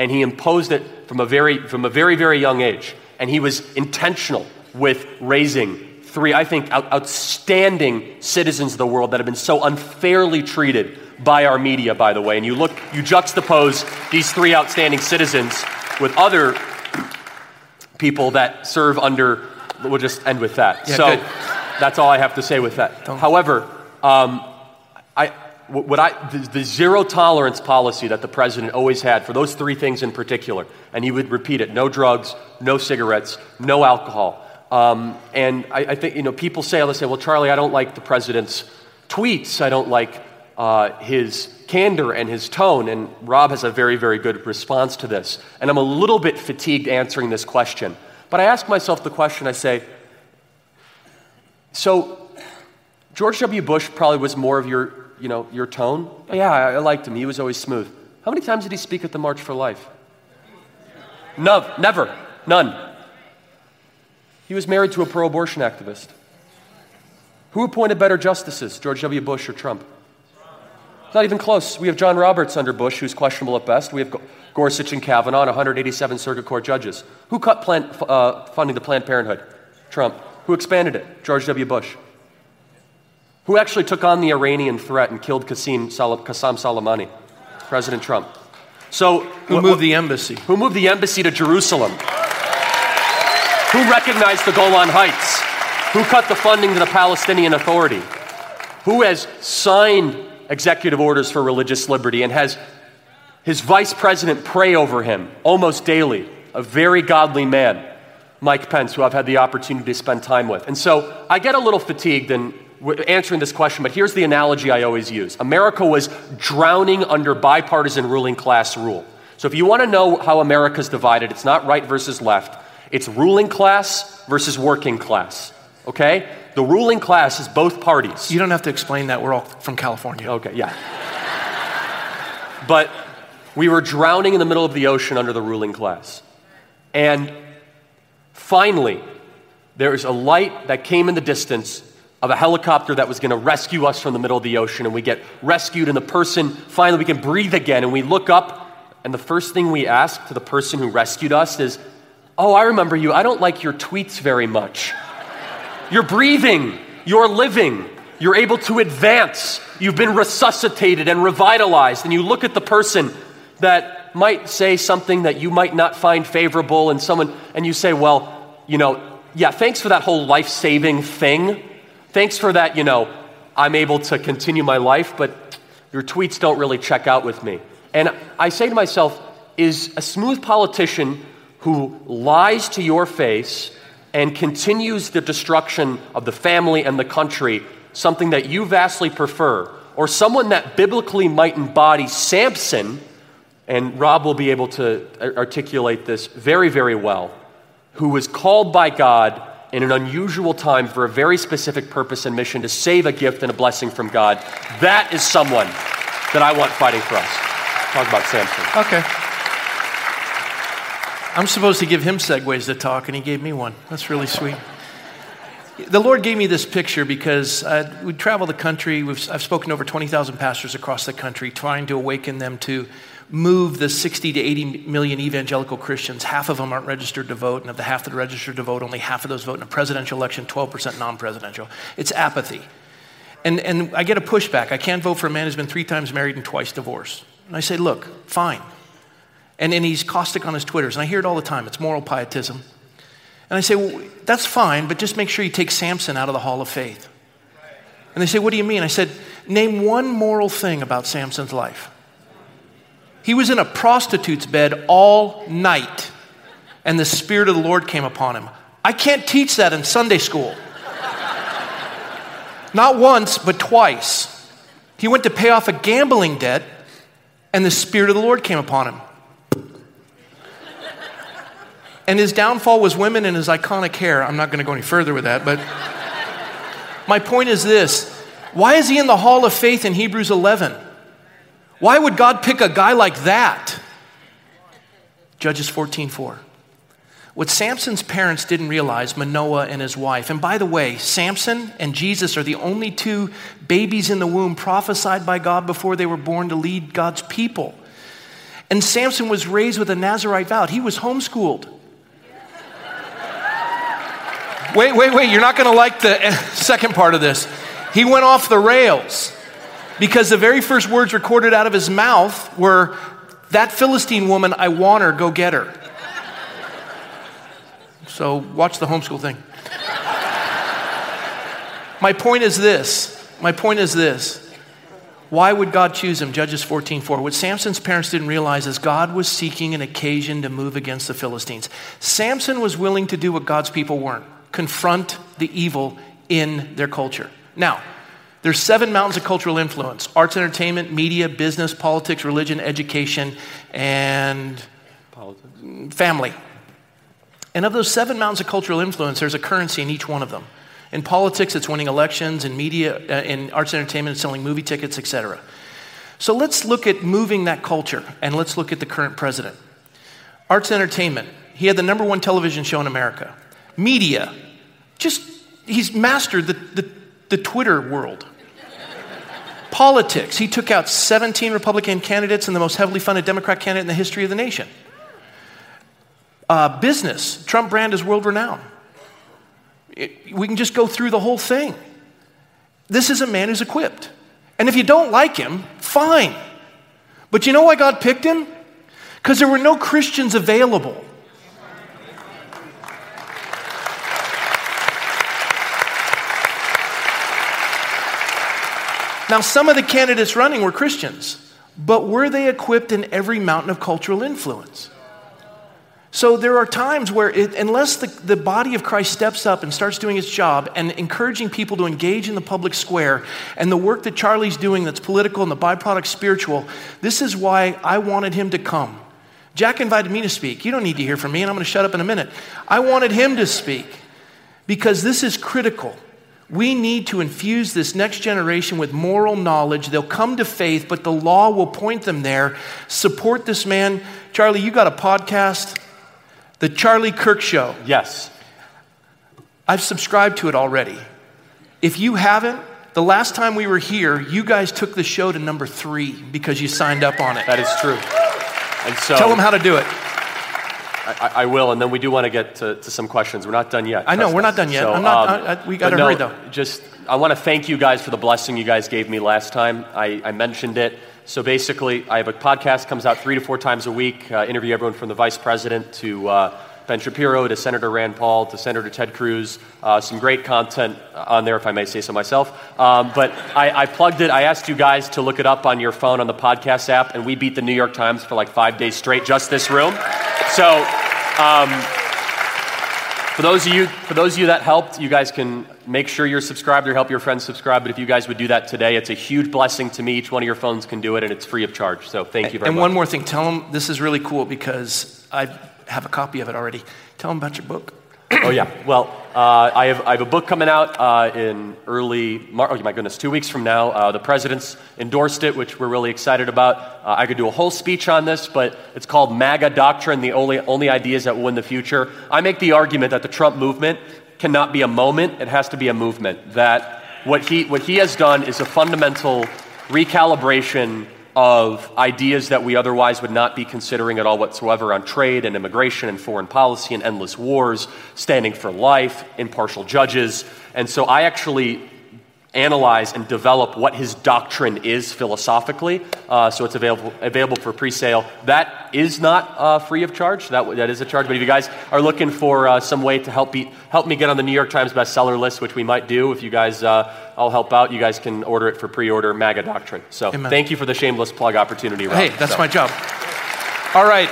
and he imposed it from a very from a very very young age and he was intentional with raising three i think out, outstanding citizens of the world that have been so unfairly treated by our media by the way and you look you juxtapose these three outstanding citizens with other people that serve under we'll just end with that Yeah, so good. that's all i have to say with that however um, I, what I, the, the zero tolerance policy that the president always had for those three things in particular, and he would repeat it no drugs, no cigarettes, no alcohol. Um, and I, I think, you know, people say, they say, well, Charlie, I don't like the president's tweets. I don't like uh, his candor and his tone. And Rob has a very, very good response to this. And I'm a little bit fatigued answering this question. But I ask myself the question I say, so George W. Bush probably was more of your, you know, your tone. Yeah, I, I liked him. He was always smooth. How many times did he speak at the March for Life? No, never. None. He was married to a pro abortion activist. Who appointed better justices, George W. Bush or Trump? Not even close. We have John Roberts under Bush, who's questionable at best. We have Gorsuch and Kavanaugh, and 187 circuit court judges. Who cut Planned- uh, funding to Planned Parenthood? Trump. Who expanded it? George W. Bush. Who actually took on the Iranian threat and killed Qasem, Sal- Soleimani? President Trump. So, Who what- moved the embassy? who moved the embassy to Jerusalem? Who recognized the Golan Heights? Who cut the funding to the Palestinian Authority? Who has signed executive orders for religious liberty and has his vice president pray over him almost daily? A very godly man, Mike Pence, who I've had the opportunity to spend time with. And so I get a little fatigued in answering this question, but here's the analogy I always use America was drowning under bipartisan ruling class rule. So if you want to know how America's divided, it's not right versus left, it's ruling class versus working class. Okay? The ruling class is both parties. You don't have to explain that. We're all from California. Okay, yeah. but we were drowning in the middle of the ocean under the ruling class. And finally, there is a light that came in the distance of a helicopter that was going to rescue us from the middle of the ocean. And we get rescued, and the person finally we can breathe again. And we look up, and the first thing we ask to the person who rescued us is, Oh, I remember you. I don't like your tweets very much. You're breathing, you're living, you're able to advance, you've been resuscitated and revitalized. And you look at the person that might say something that you might not find favorable, and someone, and you say, Well, you know, yeah, thanks for that whole life saving thing. Thanks for that, you know, I'm able to continue my life, but your tweets don't really check out with me. And I say to myself, is a smooth politician who lies to your face and continues the destruction of the family and the country something that you vastly prefer, or someone that biblically might embody Samson, and Rob will be able to articulate this very, very well, who was called by God in an unusual time for a very specific purpose and mission to save a gift and a blessing from God. That is someone that I want fighting for us. Talk about Samson. Okay. I'm supposed to give him segues to talk, and he gave me one. That's really sweet. The Lord gave me this picture because uh, we travel the country. We've, I've spoken to over 20,000 pastors across the country, trying to awaken them to move the 60 to 80 million evangelical Christians. Half of them aren't registered to vote, and of the half that are registered to vote, only half of those vote in a presidential election, 12% non presidential. It's apathy. And, and I get a pushback. I can't vote for a man who's been three times married and twice divorced. And I say, look, fine. And, then he's caustic on his Twitters, and I hear it all the time. It's moral pietism. And I say, well, that's fine, but just make sure you take Samson out of the hall of faith. And they say, what do you mean? I said, name one moral thing about Samson's life. He was in a prostitute's bed all night, and the Spirit of the Lord came upon him. I can't teach that in Sunday school. Not once, but twice. He went to pay off a gambling debt, and the Spirit of the Lord came upon him. And his downfall was women and his iconic hair. I'm not going to go any further with that, but my point is this why is he in the hall of faith in Hebrews 11? Why would God pick a guy like that? Judges 14:4. What Samson's parents didn't realize, Manoah and his wife, and by the way, Samson and Jesus are the only two babies in the womb prophesied by God before they were born to lead God's people. And Samson was raised with a Nazarite vow. He was homeschooled. Wait, wait, wait. You're not going to like the eh, second part of this. He went off the rails because the very first words recorded out of his mouth were, That Philistine woman, I want her, go get her. So watch the homeschool thing. My point is this. My point is this. Why would God choose him? Judges 14 4. What Samson's parents didn't realize is God was seeking an occasion to move against the Philistines. Samson was willing to do what God's people weren't confront the evil in their culture. Now, there's seven mountains of cultural influence arts, entertainment, media, business, politics, religion, education, and politics. family. And of those seven mountains of cultural influence, there's a currency in each one of them. In politics, it's winning elections. In media, uh, in arts and entertainment, it's selling movie tickets, etc. So let's look at moving that culture, and let's look at the current president. Arts and entertainment. He had the number one television show in America media. Just, he's mastered the, the, the Twitter world. Politics. He took out 17 Republican candidates and the most heavily funded Democrat candidate in the history of the nation. Uh, business. Trump brand is world renowned. It, we can just go through the whole thing. This is a man who's equipped. And if you don't like him, fine. But you know why God picked him? Because there were no Christians available. Now, some of the candidates running were Christians, but were they equipped in every mountain of cultural influence? So there are times where, it, unless the, the body of Christ steps up and starts doing its job and encouraging people to engage in the public square and the work that Charlie's doing that's political and the byproduct spiritual, this is why I wanted him to come. Jack invited me to speak. You don't need to hear from me, and I'm going to shut up in a minute. I wanted him to speak because this is critical. We need to infuse this next generation with moral knowledge. They'll come to faith, but the law will point them there. Support this man. Charlie, you got a podcast, The Charlie Kirk Show. Yes. I've subscribed to it already. If you haven't, the last time we were here, you guys took the show to number three because you signed up on it. That is true. And so, Tell them how to do it. I, I, will, and then we do want to get to, to, some questions. We're not done yet. I know we're not done yet. So, not, um, I, we got to no, hurry though. Just, I want to thank you guys for the blessing you guys gave me last time. I, I mentioned it. So basically, I have a podcast comes out three to four times a week. Uh, interview everyone from the vice president to uh, Ben Shapiro to Senator Rand Paul to Senator Ted Cruz. Uh, some great content on there, if I may say so myself. Um, but I, I, plugged it. I asked you guys to look it up on your phone on the podcast app, and we beat the New York Times for like five days straight, just this room. So um, for those of you, for those of you that helped, you guys can make sure you're subscribed or help your friends subscribe. But if you guys would do that today, it's a huge blessing to me. Each one of your phones can do it, and it's free of charge. So thank you very and much. And one more thing, tell them this is really cool because I have a copy of it already. Tell them about your book. oh yeah. Well, uh, I, have, I have a book coming out uh, in early March. Oh my goodness, two weeks from now. Uh, the president's endorsed it, which we're really excited about. Uh, I could do a whole speech on this, but it's called MAGA Doctrine: The Only Only Ideas That Will Win the Future. I make the argument that the Trump movement cannot be a moment; it has to be a movement. That what he what he has done is a fundamental recalibration of ideas that we otherwise would not be considering at all whatsoever on trade and immigration and foreign policy and endless wars, standing for life, impartial judges. And so I actually analyze and develop what his doctrine is philosophically. Uh, so it's available, available for pre-sale. That is not uh, free of charge. That, that is a charge. But if you guys are looking for uh, some way to help, be, help me get on the New York Times bestseller list, which we might do, if you guys, uh, I'll help out. You guys can order it for pre-order, MAGA Doctrine. So Amen. thank you for the shameless plug opportunity. Rob. Hey, that's so. my job. All right.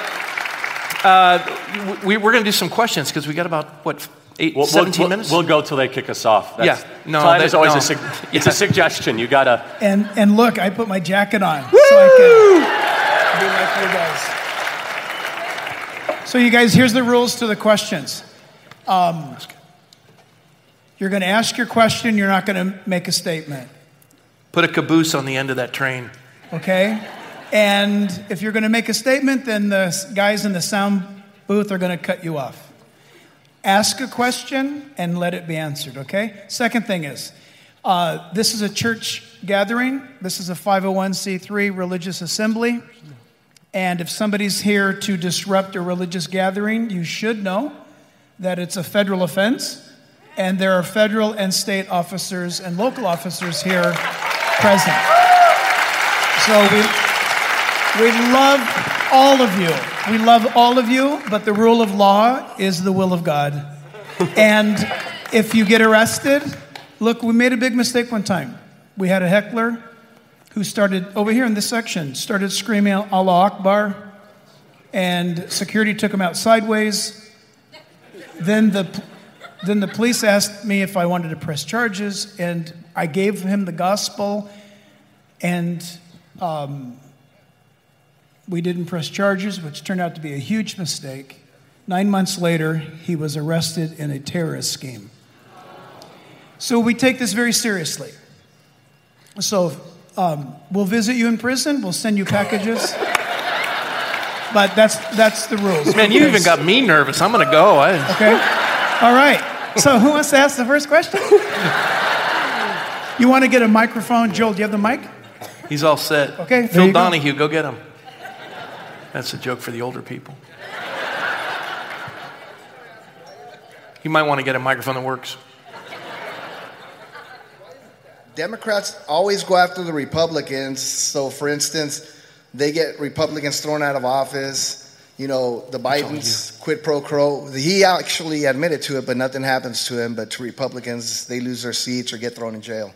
Uh, we, we're going to do some questions because we got about, what, Eight, We'll, 17 we'll, minutes? We'll go till they kick us off. That's, Yeah. No, time that- is always no. a sug- it's a suggestion. You gotta. And and look, I put my jacket on so I can be like you guys. So you guys, here's the rules to the questions. Um, you're going to ask your question. You're not going to make a statement. Put a caboose on the end of that train. Okay. And if you're going to make a statement, then the guys in the sound booth are going to cut you off. Ask a question and let it be answered, okay? Second thing is, uh, this is a church gathering. This is a 501c3 religious assembly. And if somebody's here to disrupt a religious gathering, you should know that it's a federal offense. And there are federal and state officers and local officers here present. So we, we love all of you. We love all of you, but the rule of law is the will of God. And if you get arrested, look, we made a big mistake one time. We had a heckler who started over here in this section, started screaming Allah Akbar, and security took him out sideways. Then the, then the police asked me if I wanted to press charges, and I gave him the gospel, and um, we didn't press charges, which turned out to be a huge mistake. Nine months later, he was arrested in a terrorist scheme. So we take this very seriously. So um, we'll visit you in prison, we'll send you packages. But that's, that's the rules. Man, you even got me nervous. I'm going to go. I, Okay? All right. So who wants to ask the first question? You want to get a microphone? Joel, do you have the mic? he's all set. Okay, Phil you go. Donahue, go get him. That's a joke for the older people. You might want to get a microphone that works. Democrats always go after the Republicans. So, for instance, they get Republicans thrown out of office. You know, the Bidens quid pro quo. He actually admitted to it, but nothing happens to him. But to Republicans, they lose their seats or get thrown in jail.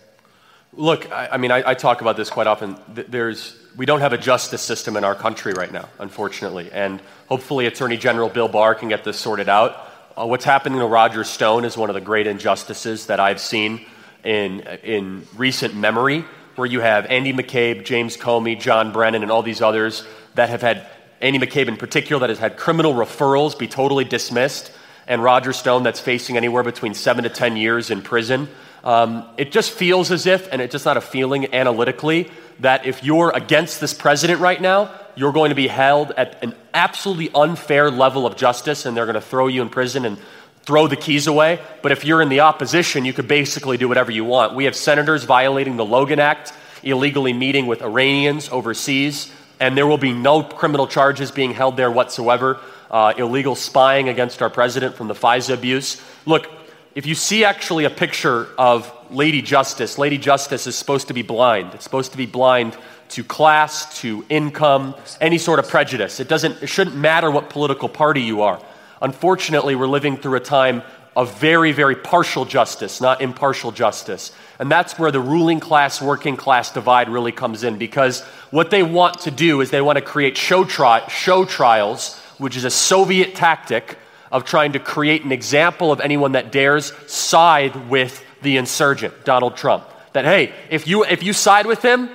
Look, I, I mean, I, I talk about this quite often. There's, we don't have a justice system in our country right now, unfortunately. And hopefully, Attorney General Bill Barr can get this sorted out. Uh, what's happening to Roger Stone is one of the great injustices that I've seen in, in recent memory, where you have Andy McCabe, James Comey, John Brennan, and all these others that have had, Andy McCabe in particular, that has had criminal referrals be totally dismissed, and Roger Stone that's facing anywhere between seven to 10 years in prison. Um, it just feels as if, and it's just not a feeling analytically, that if you're against this president right now, you're going to be held at an absolutely unfair level of justice and they're going to throw you in prison and throw the keys away. But if you're in the opposition, you could basically do whatever you want. We have senators violating the Logan Act, illegally meeting with Iranians overseas, and there will be no criminal charges being held there whatsoever. Uh, illegal spying against our president from the FISA abuse. Look, if you see actually a picture of Lady Justice, Lady Justice is supposed to be blind. It's supposed to be blind to class, to income, any sort of prejudice. It doesn't it shouldn't matter what political party you are. Unfortunately, we're living through a time of very, very partial justice, not impartial justice. And that's where the ruling class, working class divide really comes in because what they want to do is they want to create show, tri- show trials, which is a Soviet tactic of trying to create an example of anyone that dares side with the insurgent, Donald Trump. That, hey, if you, if you side with him,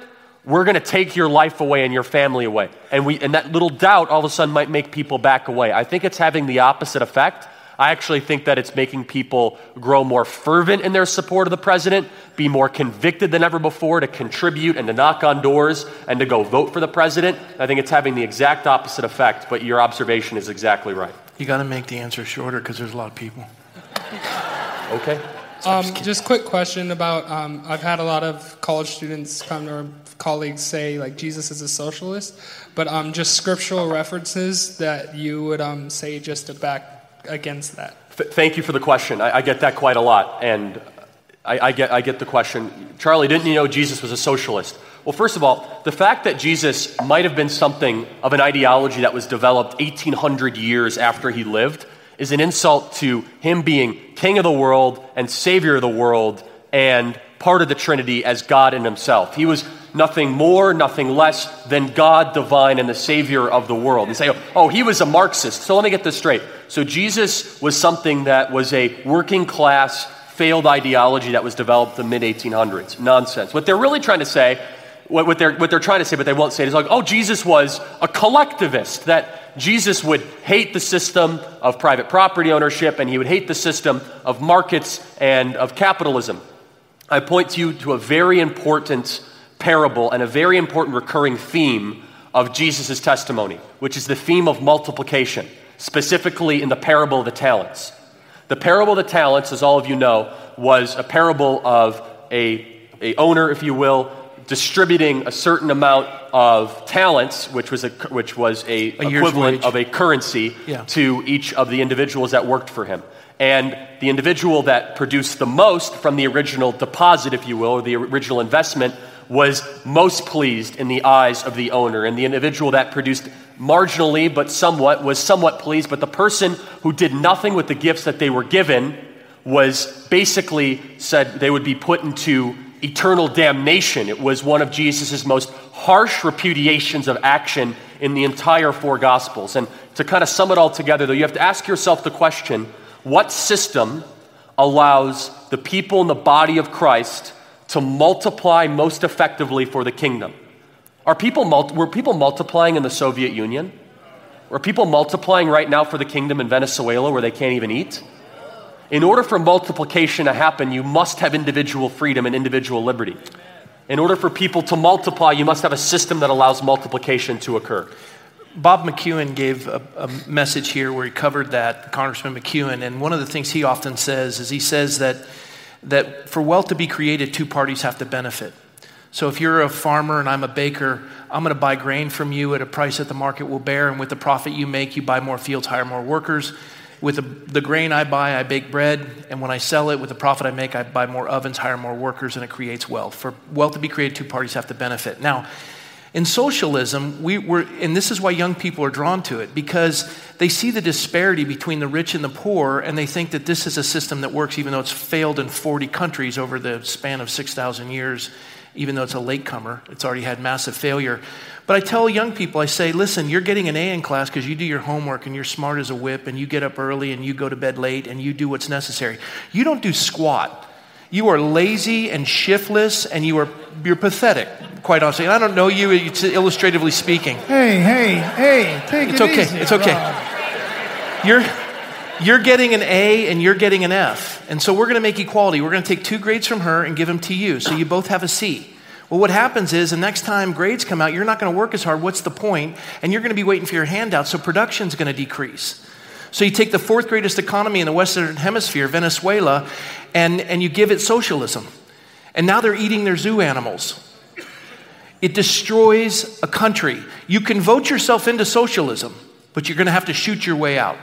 we're going to take your life away and your family away. And, we, and that little doubt all of a sudden might make people back away. I think it's having the opposite effect. I actually think that it's making people grow more fervent in their support of the president, be more convicted than ever before to contribute and to knock on doors and to go vote for the president. I think it's having the exact opposite effect, but your observation is exactly right. You got to make the answer shorter because there's a lot of people. Okay? Um, just quick question about um, I've had a lot of college students come or colleagues say like Jesus is a socialist, but um, just scriptural references that you would um, say just to back against that. Th- thank you for the question. I, I get that quite a lot, and I, I, get, I get the question. Charlie, didn't you know Jesus was a socialist? Well, first of all, the fact that Jesus might have been something of an ideology that was developed 1,800 years after he lived is an insult to him being king of the world and savior of the world and part of the Trinity as God in himself. He was nothing more, nothing less than God divine and the savior of the world. And say, oh, he was a Marxist. So let me get this straight. So Jesus was something that was a working class, failed ideology that was developed the mid 1800s. Nonsense. What they're really trying to say, what, what, they're, what they're trying to say, but they won't say it, is like, oh, Jesus was a collectivist, that Jesus would hate the system of private property ownership and he would hate the system of markets and of capitalism. I point to you to a very important parable and a very important recurring theme of Jesus' testimony, which is the theme of multiplication, specifically in the parable of the talents. The parable of the talents, as all of you know, was a parable of a, a owner, if you will, distributing a certain amount of talents, which was a, which was a, A equivalent of a currency Yeah. to each of the individuals that worked for him. And the individual that produced the most from the original deposit, if you will, or the original investment, was most pleased in the eyes of the owner. And the individual that produced marginally, but somewhat, was somewhat pleased. But the person who did nothing with the gifts that they were given was basically said they would be put into eternal damnation. It was one of Jesus' most harsh repudiations of action in the entire four Gospels. And to kind of sum it all together, though, you have to ask yourself the question what system allows the people in the body of Christ to multiply most effectively for the kingdom? Are people were people multiplying in the Soviet Union? Were people multiplying right now for the kingdom in Venezuela where they can't even eat? In order for multiplication to happen, you must have individual freedom and individual liberty. In order for people to multiply, you must have a system that allows multiplication to occur. Bob McEwen gave a, a message here where he covered that, Congressman McEwen, and one of the things he often says is he says that, that for wealth to be created, two parties have to benefit. So if you're a farmer and I'm a baker, I'm going to buy grain from you at a price that the market will bear, and with the profit you make, you buy more fields, hire more workers. With the, the grain I buy, I bake bread, and when I sell it, with the profit I make, I buy more ovens, hire more workers, and it creates wealth. For wealth to be created, two parties have to benefit. Now, in socialism, we were, and this is why young people are drawn to it, because they see the disparity between the rich and the poor, and they think that this is a system that works, even though it's failed in 40 countries over the span of 6,000 years, even though it's a latecomer. It's already had massive failure. But I tell young people, I say, listen, you're getting an A in class because you do your homework and you're smart as a whip and you get up early and you go to bed late and you do what's necessary. You don't do squat. You are lazy and shiftless and you are you're pathetic, quite honestly. And I don't know you, it's illustratively speaking. Hey, hey, hey, take It's it okay, easy. it's okay. Rob. You're you're getting an A and you're getting an F. And so we're going to make equality. We're going to take two grades from her and give them to you. So you both have a C. Well, what happens is the next time grades come out, you're not going to work as hard. What's the point? And you're going to be waiting for your handout. So production's going to decrease. So you take the fourth greatest economy in the Western Hemisphere, Venezuela, and, and you give it socialism. And now they're eating their zoo animals. It destroys a country. You can vote yourself into socialism, but you're going to have to shoot your way out.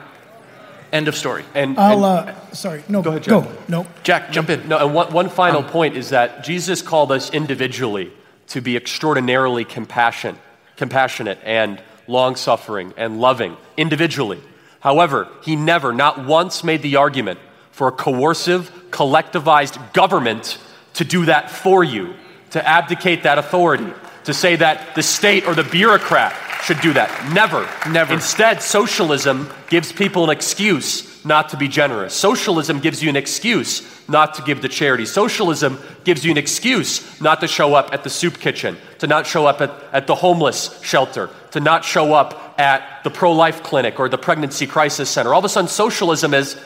End of story. And, I'll, and- uh, sorry, no, Go ahead, go. Jack. No, Jack, jump in. No, and one, one final Um, point is that Jesus called us individually to be extraordinarily compassion, compassionate and long suffering and loving individually. However, he never, not once, made the argument for a coercive, collectivized government to do that for you, to abdicate that authority, to say that the state or the bureaucrat should do that. Never. Never. Instead, socialism gives people an excuse not to be generous. Socialism gives you an excuse not to give to charity. Socialism gives you an excuse not to show up at the soup kitchen, to not show up at, at the homeless shelter, to not show up at the pro life clinic or the pregnancy crisis center. All of a sudden, socialism is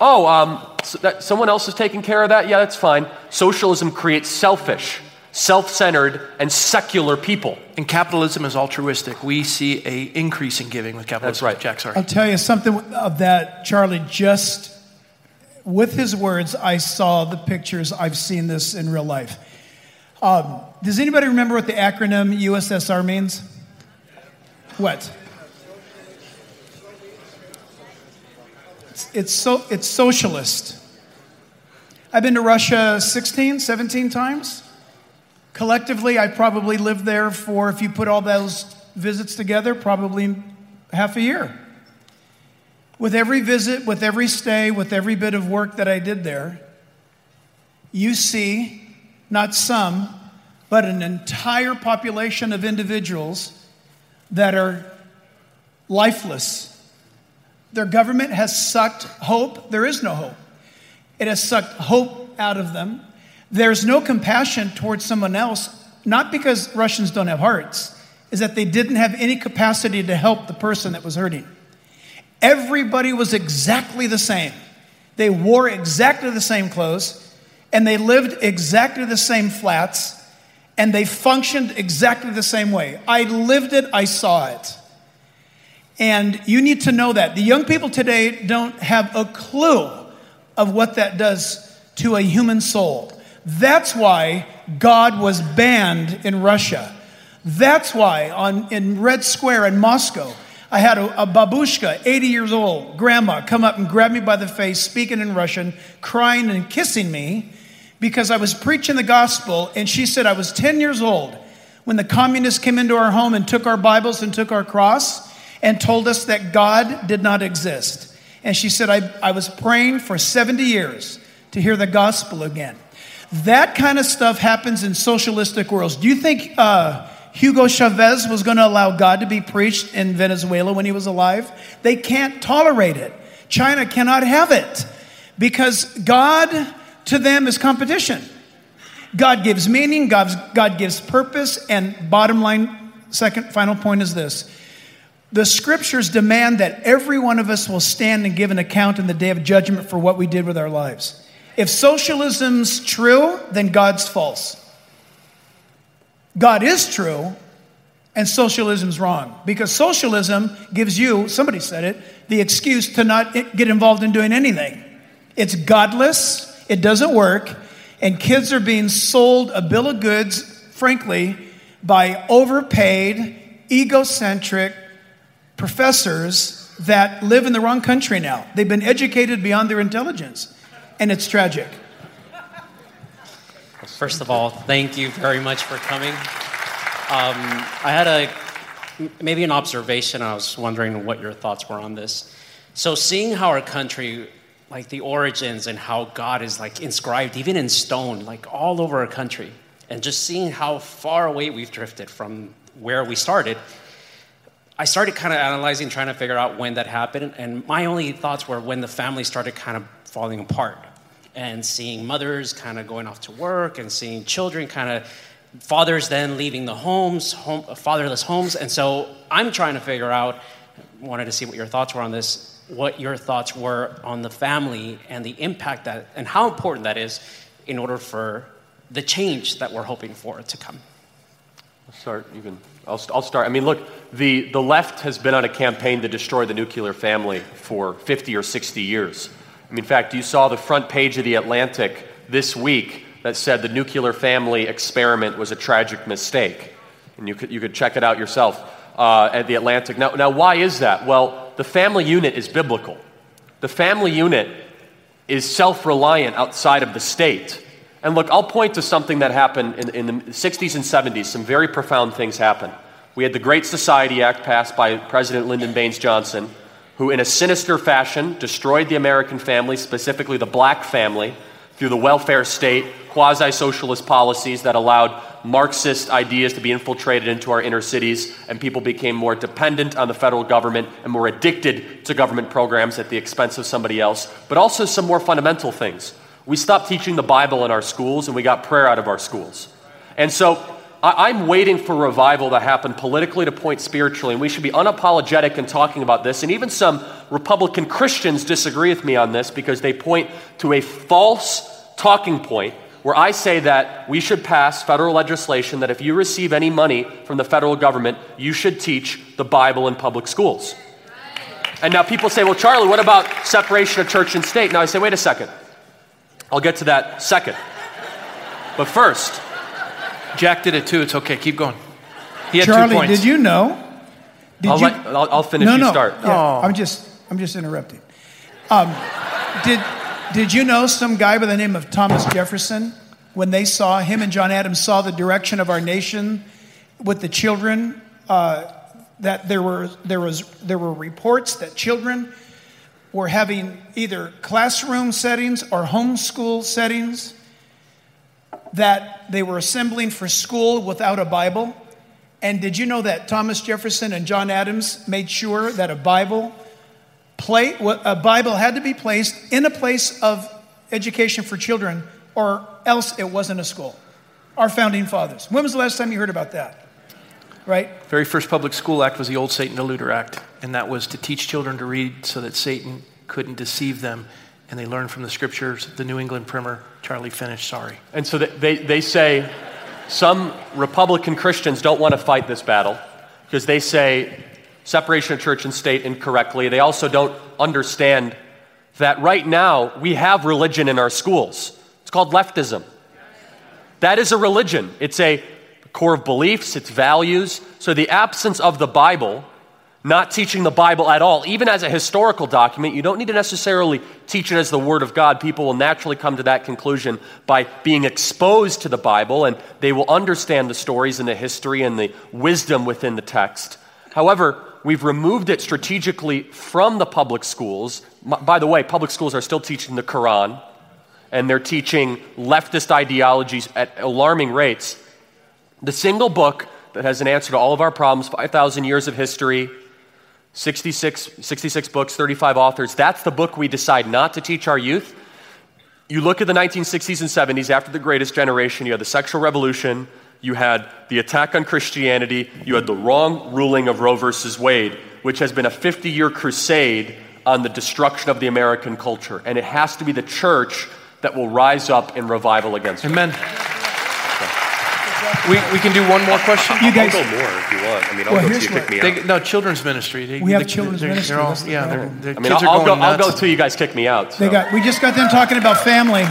oh, um, so that, someone else is taking care of that? Yeah, that's fine. Socialism creates selfish, self centered, and secular people. And capitalism is altruistic. We see a increase in giving with capitalism. That's right. Jack, sorry. I'll tell you something of that, Charlie. Just with his words, I saw the pictures. I've seen this in real life. Um, does anybody remember what the acronym USSR means? What? It's, it's, so, it's socialist. I've been to Russia 16, 17 times. Collectively, I probably lived there for, if you put all those visits together, probably half a year. With every visit, with every stay, with every bit of work that I did there, you see not some, but an entire population of individuals that are lifeless, Their government has sucked hope. There is no hope. It has sucked hope out of them. There's no compassion towards someone else, not because Russians don't have hearts, is that they didn't have any capacity to help the person that was hurting. Everybody was exactly the same. They wore exactly the same clothes, and they lived exactly the same flats, and they functioned exactly the same way. I lived it, I saw it. And you need to know that. The young people today don't have a clue of what that does to a human soul. That's why God was banned in Russia. That's why on, in Red Square in Moscow, I had a, a, babushka, 80 years old, grandma, come up and grab me by the face, speaking in Russian, crying and kissing me because I was preaching the gospel. And she said, I was 10 years old when the communists came into our home and took our Bibles and took our cross and told us that God did not exist. And she said, I, I was praying for 70 years to hear the gospel again. That kind of stuff happens in socialistic worlds. Do you think uh, Hugo Chavez was going to allow God to be preached in Venezuela when he was alive. They can't tolerate it. China cannot have it because God to them is competition. God gives meaning, God, God gives purpose, and bottom line, second, final point is this. The scriptures demand that every one of us will stand and give an account in the day of judgment for what we did with our lives. If socialism's true, then God's false. God is true and socialism's wrong because socialism gives you, somebody said it, the excuse to not get involved in doing anything. It's godless, it doesn't work, and kids are being sold a bill of goods, frankly, by overpaid, egocentric professors that live in the wrong country now. They've been educated beyond their intelligence, and it's tragic. First of all, thank you very much for coming. Um, I had a maybe an observation. I was wondering what your thoughts were on this. So, seeing how our country, like the origins and how God is like inscribed, even in stone, like all over our country, and just seeing how far away we've drifted from where we started, I started kind of analyzing, trying to figure out when that happened. And my only thoughts were when the family started kind of falling apart. And seeing mothers kind of going off to work and seeing children kind of fathers then leaving the homes home, fatherless homes. And so i'm trying to figure out wanted to see what your thoughts were on this what your thoughts were on the family and the impact that and how important that is in order for the change that we're hoping for to come. I'll start you can I'll, I'll start. I mean look the, the left has been on a campaign to destroy the nuclear family for 50 or 60 years I mean, in fact, you saw the front page of The Atlantic this week that said the nuclear family experiment was a tragic mistake. And you could, you could check it out yourself uh, at The Atlantic. Now, now, why is that? Well, the family unit is biblical. The family unit is self reliant outside of the state. And look, I'll point to something that happened in, in, the 60s and 70s. Some very profound things happened. We had the Great Society Act passed by President Lyndon Baines Johnson who, in a sinister fashion, destroyed the American family, specifically the black family, through the welfare state, quasi socialist policies that allowed Marxist ideas to be infiltrated into our inner cities, and people became more dependent on the federal government and more addicted to government programs at the expense of somebody else, but also some more fundamental things. We stopped teaching the Bible in our schools and we got prayer out of our schools. And so I'm waiting for revival to happen politically to point spiritually, and we should be unapologetic in talking about this. And even some Republican Christians disagree with me on this because they point to a false talking point where I say that we should pass federal legislation that if you receive any money from the federal government, you should teach the Bible in public schools. And now people say, well, Charlie, what about separation of church and state? Now I say, wait a second. I'll get to that second. But first, Jack did it too. It's okay. Keep going. He had Charlie, two points. did you know? Did I'll, you? let, I'll, I'll finish. no, you no. start. Yeah, I'm just, I'm just interrupting. Um, did, did you know some guy by the name of Thomas Jefferson? When they saw him and John Adams saw the direction of our nation with the children, uh, that there were there was there were reports that children were having either classroom settings or homeschool settings that they were assembling for school without a Bible. And did you know that Thomas Jefferson and John Adams made sure that a Bible play, a Bible had to be placed in a place of education for children, or else it wasn't a school. Our founding fathers. When was the last time you heard about that? Right? Very first public school act was the old Satan Deluder Act, and that was to teach children to read so that Satan couldn't deceive them. And they learned from the scriptures. The New England Primer, Charlie finished, sorry. And so they, they say some Republican Christians don't want to fight this battle because they say separation of church and state incorrectly. They also don't understand that right now we have religion in our schools. It's called leftism. That is a religion, it's a core of beliefs, it's values. So the absence of the Bible, not teaching the Bible at all, even as a historical document, you don't need to necessarily teach it as the Word of God. People will naturally come to that conclusion by being exposed to the Bible and they will understand the stories and the history and the wisdom within the text. However, we've removed it strategically from the public schools. By the way, public schools are still teaching the Quran, and they're teaching leftist ideologies at alarming rates. The single book that has an answer to all of our problems 5,000 years of history, 66, 66 books, 35 authors that's the book we decide not to teach our youth. You look at the 1960s and 70s after the greatest generation, you had the sexual revolution, you had the attack on Christianity, you had the wrong ruling of Roe versus Wade, which has been a 50 year crusade on the destruction of the American culture. And it has to be the church that will rise up in revival against it. Amen. We, we can do one more question. You guys, I'll go more if you want. I mean, I'll well, go till you kick me they, out. No, children's ministry. They, we have children's ministry. All, yeah, they're, they're I mean, I'll, I'll go. I'll go till you guys kick me out. So. They got. We just got them talking about family.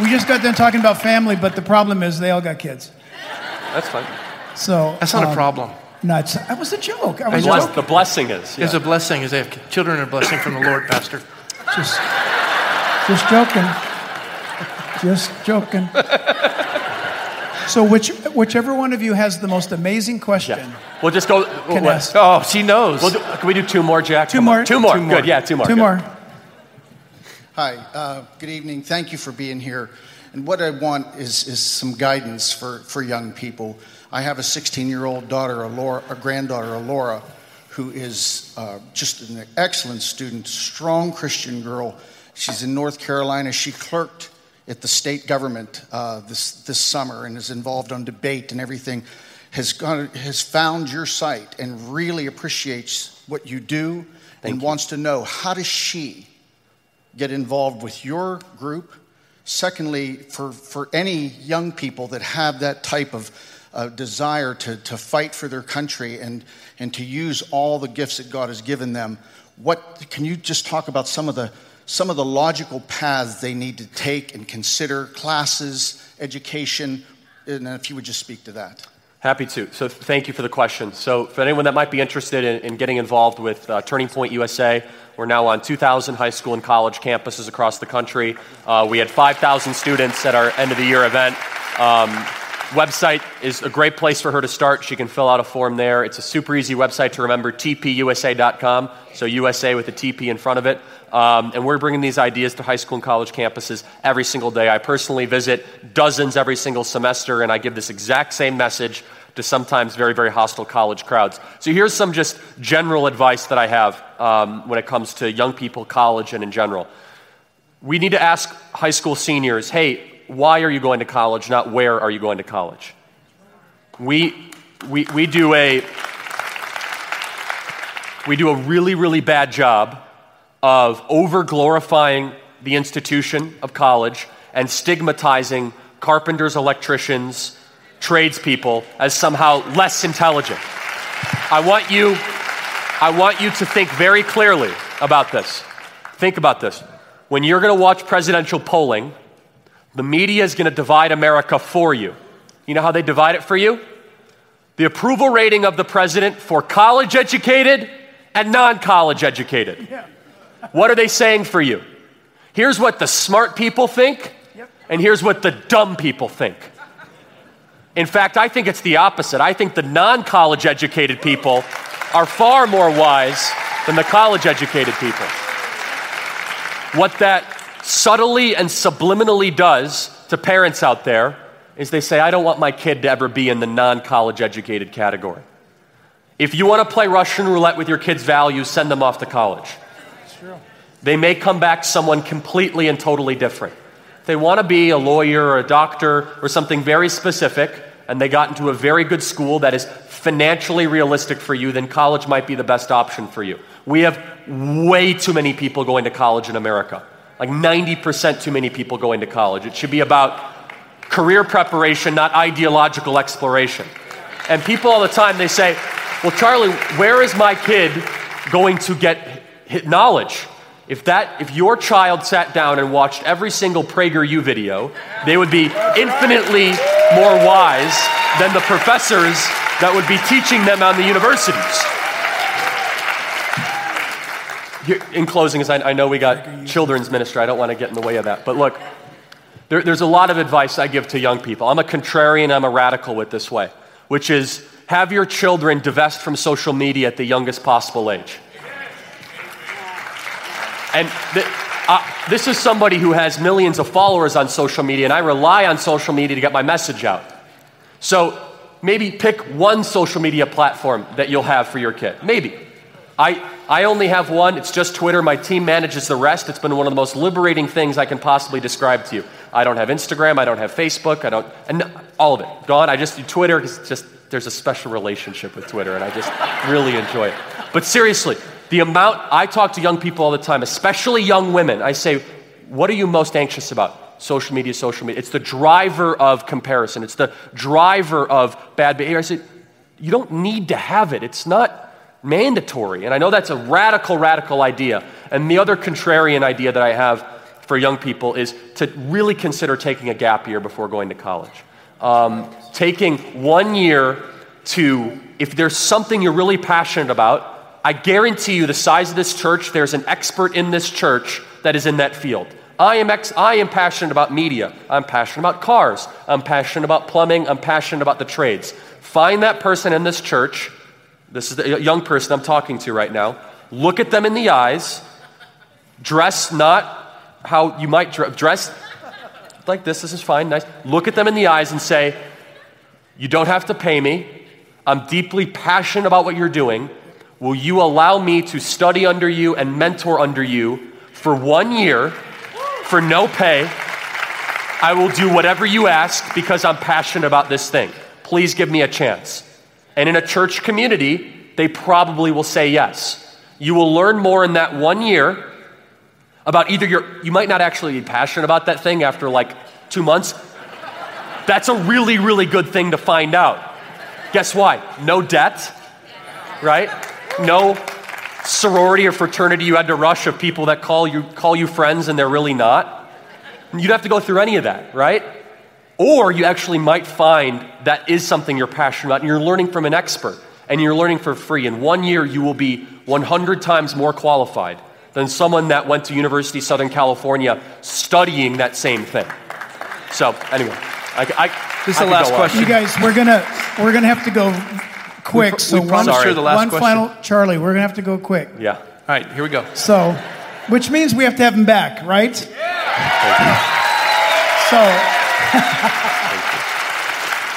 We just got them talking about family, but the problem is they all got kids. That's fine. So that's not um, a problem. No, it's, that was a joke. I was bless, the blessing is. Yeah. It's a blessing. Is they have children are a blessing from the Lord, Pastor. Just, just joking. Just joking. So, which, whichever one of you has the most amazing question, yeah. we'll just go. Can we'll, ask. Oh, she knows. We'll do, can we do two more, Jack? Two more. Two more. Two more. Good. Yeah, two more. Two Good. more. Hi. Uh, good evening. Thank you for being here. And what I want is, is some guidance for, for young people. I have a 16 year old daughter, Alora, a granddaughter, Alora, who is uh, just an excellent student, strong Christian girl. She's in North Carolina. She clerked at the state government uh, this, this summer and is involved on debate and everything. Has, gone, has found your site and really appreciates what you do Thank and you. wants to know how does she get involved with your group Secondly, for, for any young people that have that type of uh, desire to, to fight for their country and, and to use all the gifts that God has given them, what can you just talk about some of the some of the logical paths they need to take and consider classes, education, and if you would just speak to that. Happy to. So, thank you for the question. So, for anyone that might be interested in, in getting involved with uh, Turning Point USA, we're now on 2,000 high school and college campuses across the country. Uh, we had 5,000 students at our end of the year event. Um, website is a great place for her to start. She can fill out a form there. It's a super easy website to remember, tpusa.com. So USA with a TP in front of it. Um, and we're bringing these ideas to high school and college campuses every single day. I personally visit dozens every single semester, and I give this exact same message to sometimes very, very hostile college crowds. So here's some just general advice that I have um, when it comes to young people, college, and in general. We need to ask high school seniors hey, why are you going to college, not where are you going to college? We, we, we, do, a, we do a really, really bad job of over glorifying the institution of college and stigmatizing carpenters, electricians, tradespeople as somehow less intelligent. I want you, I want you to think very clearly about this. Think about this. When you're going to watch presidential polling, the media is going to divide America for you. You know how they divide it for you? The approval rating of the president for college educated and non college educated. What are they saying for you? Here's what the smart people think, and here's what the dumb people think. In fact, I think it's the opposite. I think the non college educated people are far more wise than the college educated people. What that subtly and subliminally does to parents out there is they say, I don't want my kid to ever be in the non college educated category. If you want to play Russian roulette with your kids' values, send them off to college. They may come back someone completely and totally different. If they want to be a lawyer or a doctor or something very specific, and they got into a very good school that is financially realistic for you, then college might be the best option for you. We have way too many people going to college in America. Like 90% too many people going to college. It should be about career preparation, not ideological exploration. And people all the time, they say, Well, Charlie, where is my kid going to get knowledge? If that, if your child sat down and watched every single PragerU video, they would be infinitely more wise than the professors that would be teaching them on the universities. In closing, as I, know we got children's ministry, I don't want to get in the way of that. But look, there, there's a lot of advice I give to young people. I'm a contrarian, I'm a radical with this way, which is have your children divest from social media at the youngest possible age. And uh, this is somebody who has millions of followers on social media, and I rely on social media to get my message out. So maybe pick one social media platform that you'll have for your kid. Maybe. I, I only have one. It's just Twitter. My team manages the rest. It's been one of the most liberating things I can possibly describe to you. I don't have Instagram. I don't have Facebook. I don't, and all of it. Gone. I just do Twitter because just, there's a special relationship with Twitter, and I just really enjoy it. But seriously, the amount I talk to young people all the time, especially young women, I say, What are you most anxious about? Social media, social media. It's the driver of comparison, it's the driver of bad behavior. I say, You don't need to have it. It's not mandatory. And I know that's a radical, radical idea. And the other contrarian idea that I have for young people is to really consider taking a gap year before going to college. Um, taking one year to, if there's something you're really passionate about, I guarantee you, the size of this church, there's an expert in this church that is in that field. I am, ex- I am passionate about media. I'm passionate about cars. I'm passionate about plumbing. I'm passionate about the trades. Find that person in this church. This is the young person I'm talking to right now. Look at them in the eyes. Dress not how you might dress like this. This is fine, nice. Look at them in the eyes and say, You don't have to pay me. I'm deeply passionate about what you're doing. Will you allow me to study under you and mentor under you for one year for no pay? I will do whatever you ask because I'm passionate about this thing. Please give me a chance. And in a church community, they probably will say yes. You will learn more in that one year about either your, you might not actually be passionate about that thing after like two months. That's a really, really good thing to find out. Guess why? No debt, right? No sorority or fraternity you had to rush of people that call you, call you friends and they're really not. You don't have to go through any of that, right? Or you actually might find that is something you're passionate about and you're learning from an expert and you're learning for free. In one year, you will be 100 times more qualified than someone that went to University of Southern California studying that same thing. So, anyway, I, I, this is the last question. You guys, we're gonna we're gonna have to go quick. We, so we one, sorry. the last one question. final, Charlie. We're gonna have to go quick. Yeah. All right, here we go. So, which means we have to have him back, right? Yeah. So,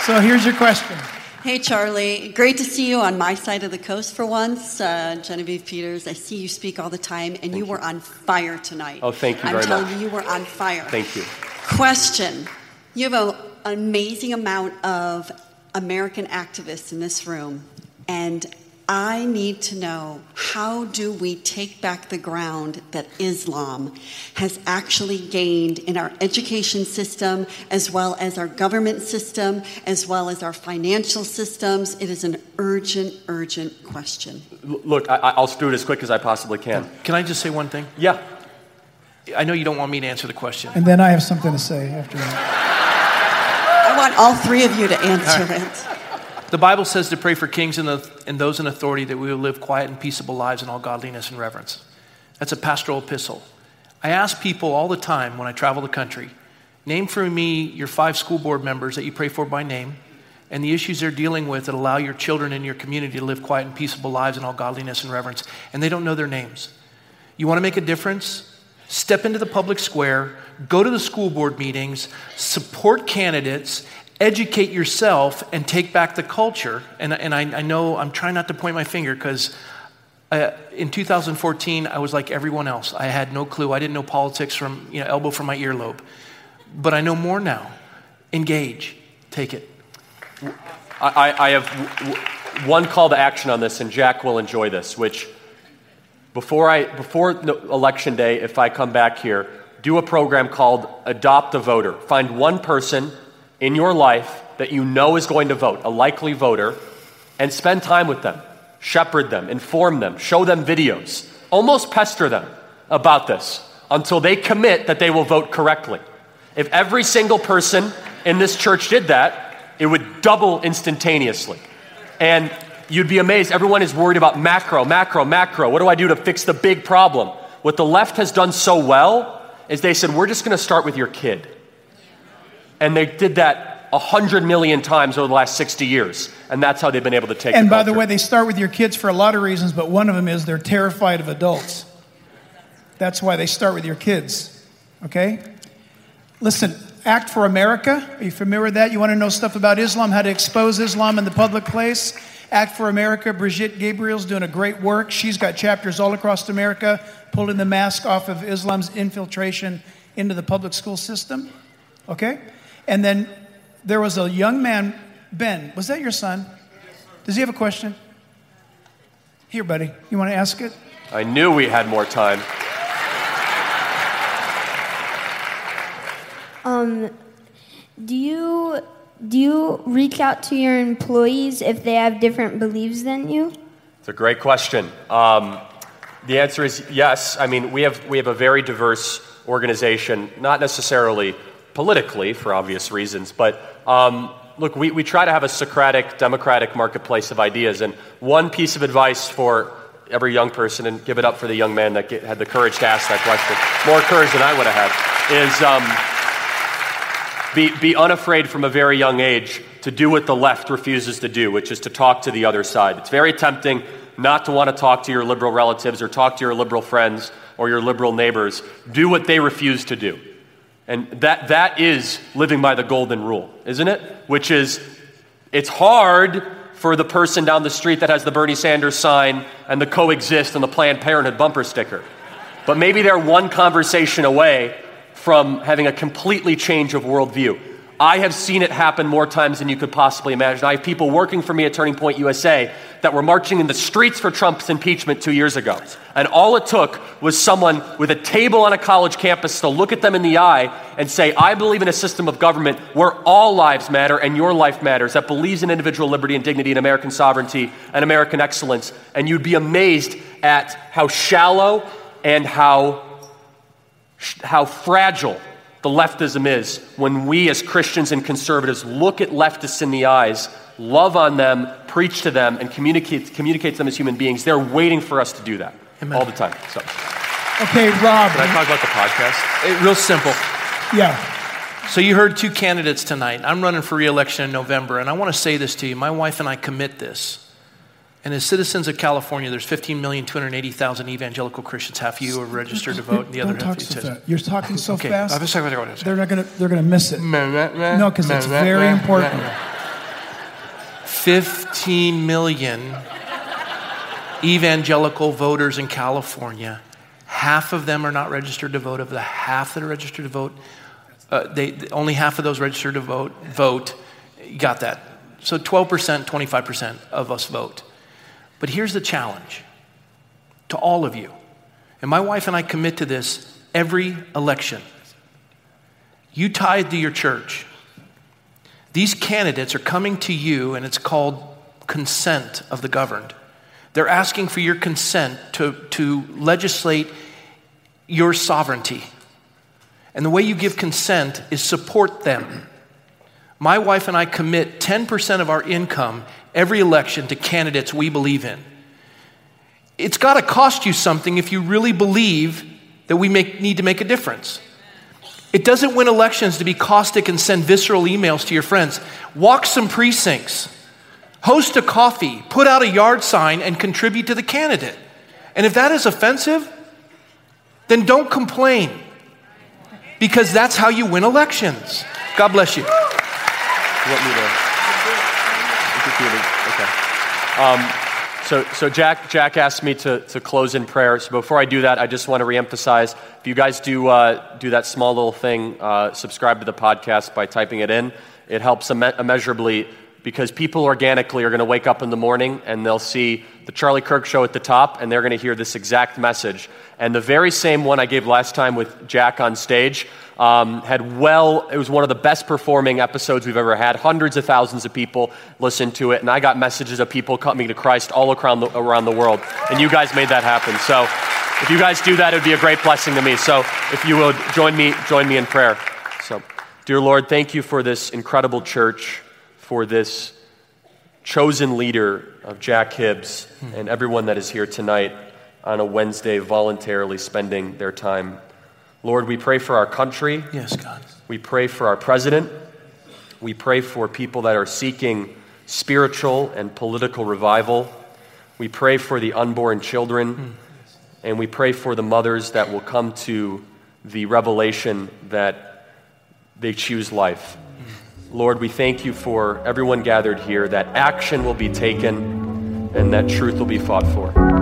so here's your question. Hey, Charlie. Great to see you on my side of the coast for once. Uh, Genevieve Peters, I see you speak all the time, and you, you, were on fire tonight. Oh, thank you I'm very telling much. you, you were on fire. Thank you. Question. You have a, an amazing amount of American activists in this room, and I need to know how do we take back the ground that Islam has actually gained in our education system, as well as our government system, as well as our financial systems? It is an urgent, urgent question. Look, I, will do it as quick as I possibly can. Can I just say one thing? Yeah. I know you don't want me to answer the question. And then I have something to say after that. I want all three of you to answer right. it. The Bible says to pray for kings and, the, and those in authority that we will live quiet and peaceable lives in all godliness and reverence. That's a pastoral epistle. I ask people all the time when I travel the country name for me your five school board members that you pray for by name and the issues they're dealing with that allow your children in your community to live quiet and peaceable lives in all godliness and reverence. And they don't know their names. You want to make a difference? Step into the public square, go to the school board meetings, support candidates, educate yourself and take back the culture. And, and I, I know I'm trying not to point my finger because Uh, in 2014, I was like everyone else. I had no clue. I didn't know politics from you know, elbow from my earlobe. But I know more now. Engage. Take it. I, I have one call to action on this, and Jack will enjoy this, which before, I, before election day, if I come back here, do a program called Adopt a Voter. Find one person in your life that you know is going to vote, a likely voter, and spend time with them. Shepherd them, inform them, show them videos, almost pester them about this until they commit that they will vote correctly. If every single person in this church did that, it would double instantaneously. And you'd be amazed. Everyone is worried about macro, macro, macro. What do I do to fix the big problem? What the left has done so well is they said, we're just going to start with your kid. And they did that a hundred million times over the last 60 years. And that's how they've been able to take And the by culture. the way, they start with your kids for a lot of reasons, but one of them is they're terrified of adults. That's why they start with your kids. Okay? Listen, Act for America. Are you familiar with that? You want to know stuff about Islam, how to expose Islam in the public place? Act for America, Brigitte Gabriel's doing a great work. She's got chapters all across America pulling the mask off of Islam's infiltration into the public school system. Okay? And then there was a young man, Ben, was that your son? Does he have a question? Here, buddy. You want to ask it? I knew we had more time. Um, do you do you reach out to your employees if they have different beliefs than you? It's a great question. Um, the answer is yes. I mean, we have, we have a very diverse organization, not necessarily politically for obvious reasons, but um, look, we, we try to have a Socratic, democratic marketplace of ideas. And one piece of advice for every young person, and give it up for the young man that get, had the courage to ask that question, more courage than I would have had, is. Um, be, be unafraid from a very young age to do what the left refuses to do, which is to talk to the other side. It's very tempting not to want to talk to your liberal relatives or talk to your liberal friends or your liberal neighbors. Do what they refuse to do. And that, that is living by the golden rule, isn't it? Which is, it's hard for the person down the street that has the Bernie Sanders sign and the coexist and the Planned Parenthood bumper sticker. But maybe they're one conversation away from having a completely change of worldview. I have seen it happen more times than you could possibly imagine. I have people working for me at Turning Point USA that were marching in the streets for Trump's impeachment two years ago. And all it took was someone with a table on a college campus to look at them in the eye and say, I believe in a system of government where all lives matter and your life matters, that believes in individual liberty and dignity and American sovereignty and American excellence. And you'd be amazed at how shallow and how how fragile the leftism is when we as Christians and conservatives look at leftists in the eyes, love on them, preach to them, and communicate, communicate to them as human beings. They're waiting for us to do that Amen. all the time. So, Okay, Rob. can I talk about the podcast? It- real simple. Yeah. So you heard two candidates tonight. I'm running for reelection in November, and I want to say this to you. My wife and I commit this. And as citizens of California, there's 15,280,000 evangelical Christians. Half of you are registered to vote, and the other half you so said. You're talking so Okay. fast. I'm sorry, what is it? They're not gonna. They're gonna miss it. No, because it's very important. 15 million evangelical voters in California. Half of them are not registered to vote. Of the half that are registered to vote, uh, they, only half of those registered to vote vote. You got that? So 12%, 25% of us vote. But here's the challenge to all of you. And my wife and I commit to this every election. You tithe to your church. These candidates are coming to you, and it's called consent of the governed. They're asking for your consent to, to legislate your sovereignty. And the way you give consent is support them. My wife and I commit 10% of our income every election to candidates we believe in. It's got to cost you something if you really believe that we make, need to make a difference. It doesn't win elections to be caustic and send visceral emails to your friends. Walk some precincts, host a coffee, put out a yard sign, and contribute to the candidate. And if that is offensive, then don't complain because that's how you win elections. God bless you. It. Okay. Um, So, so Jack, Jack asked me to, to close in prayer. So before I do that, I just want to reemphasize if you guys do, uh, do that small little thing, uh, subscribe to the podcast by typing it in, it helps imme- immeasurably because people organically are going to wake up in the morning and they'll see the Charlie Kirk show at the top and they're going to hear this exact message. And the very same one I gave last time with Jack on stage um, had well, it was one of the best performing episodes we've ever had. Hundreds of thousands of people listened to it, and I got messages of people coming to Christ all around the, around the world. And you guys made that happen. So if you guys do that, it would be a great blessing to me. So if you would join me, join me in prayer. So, dear Lord, thank you for this incredible church, for this chosen leader of Jack Hibbs, and everyone that is here tonight on a Wednesday voluntarily spending their time Lord, we pray for our country. Yes, God. We pray for our president. We pray for people that are seeking spiritual and political revival. We pray for the unborn children. Mm. And we pray for the mothers that will come to the revelation that they choose life. Lord, we thank you for everyone gathered here, that action will be taken and that truth will be fought for.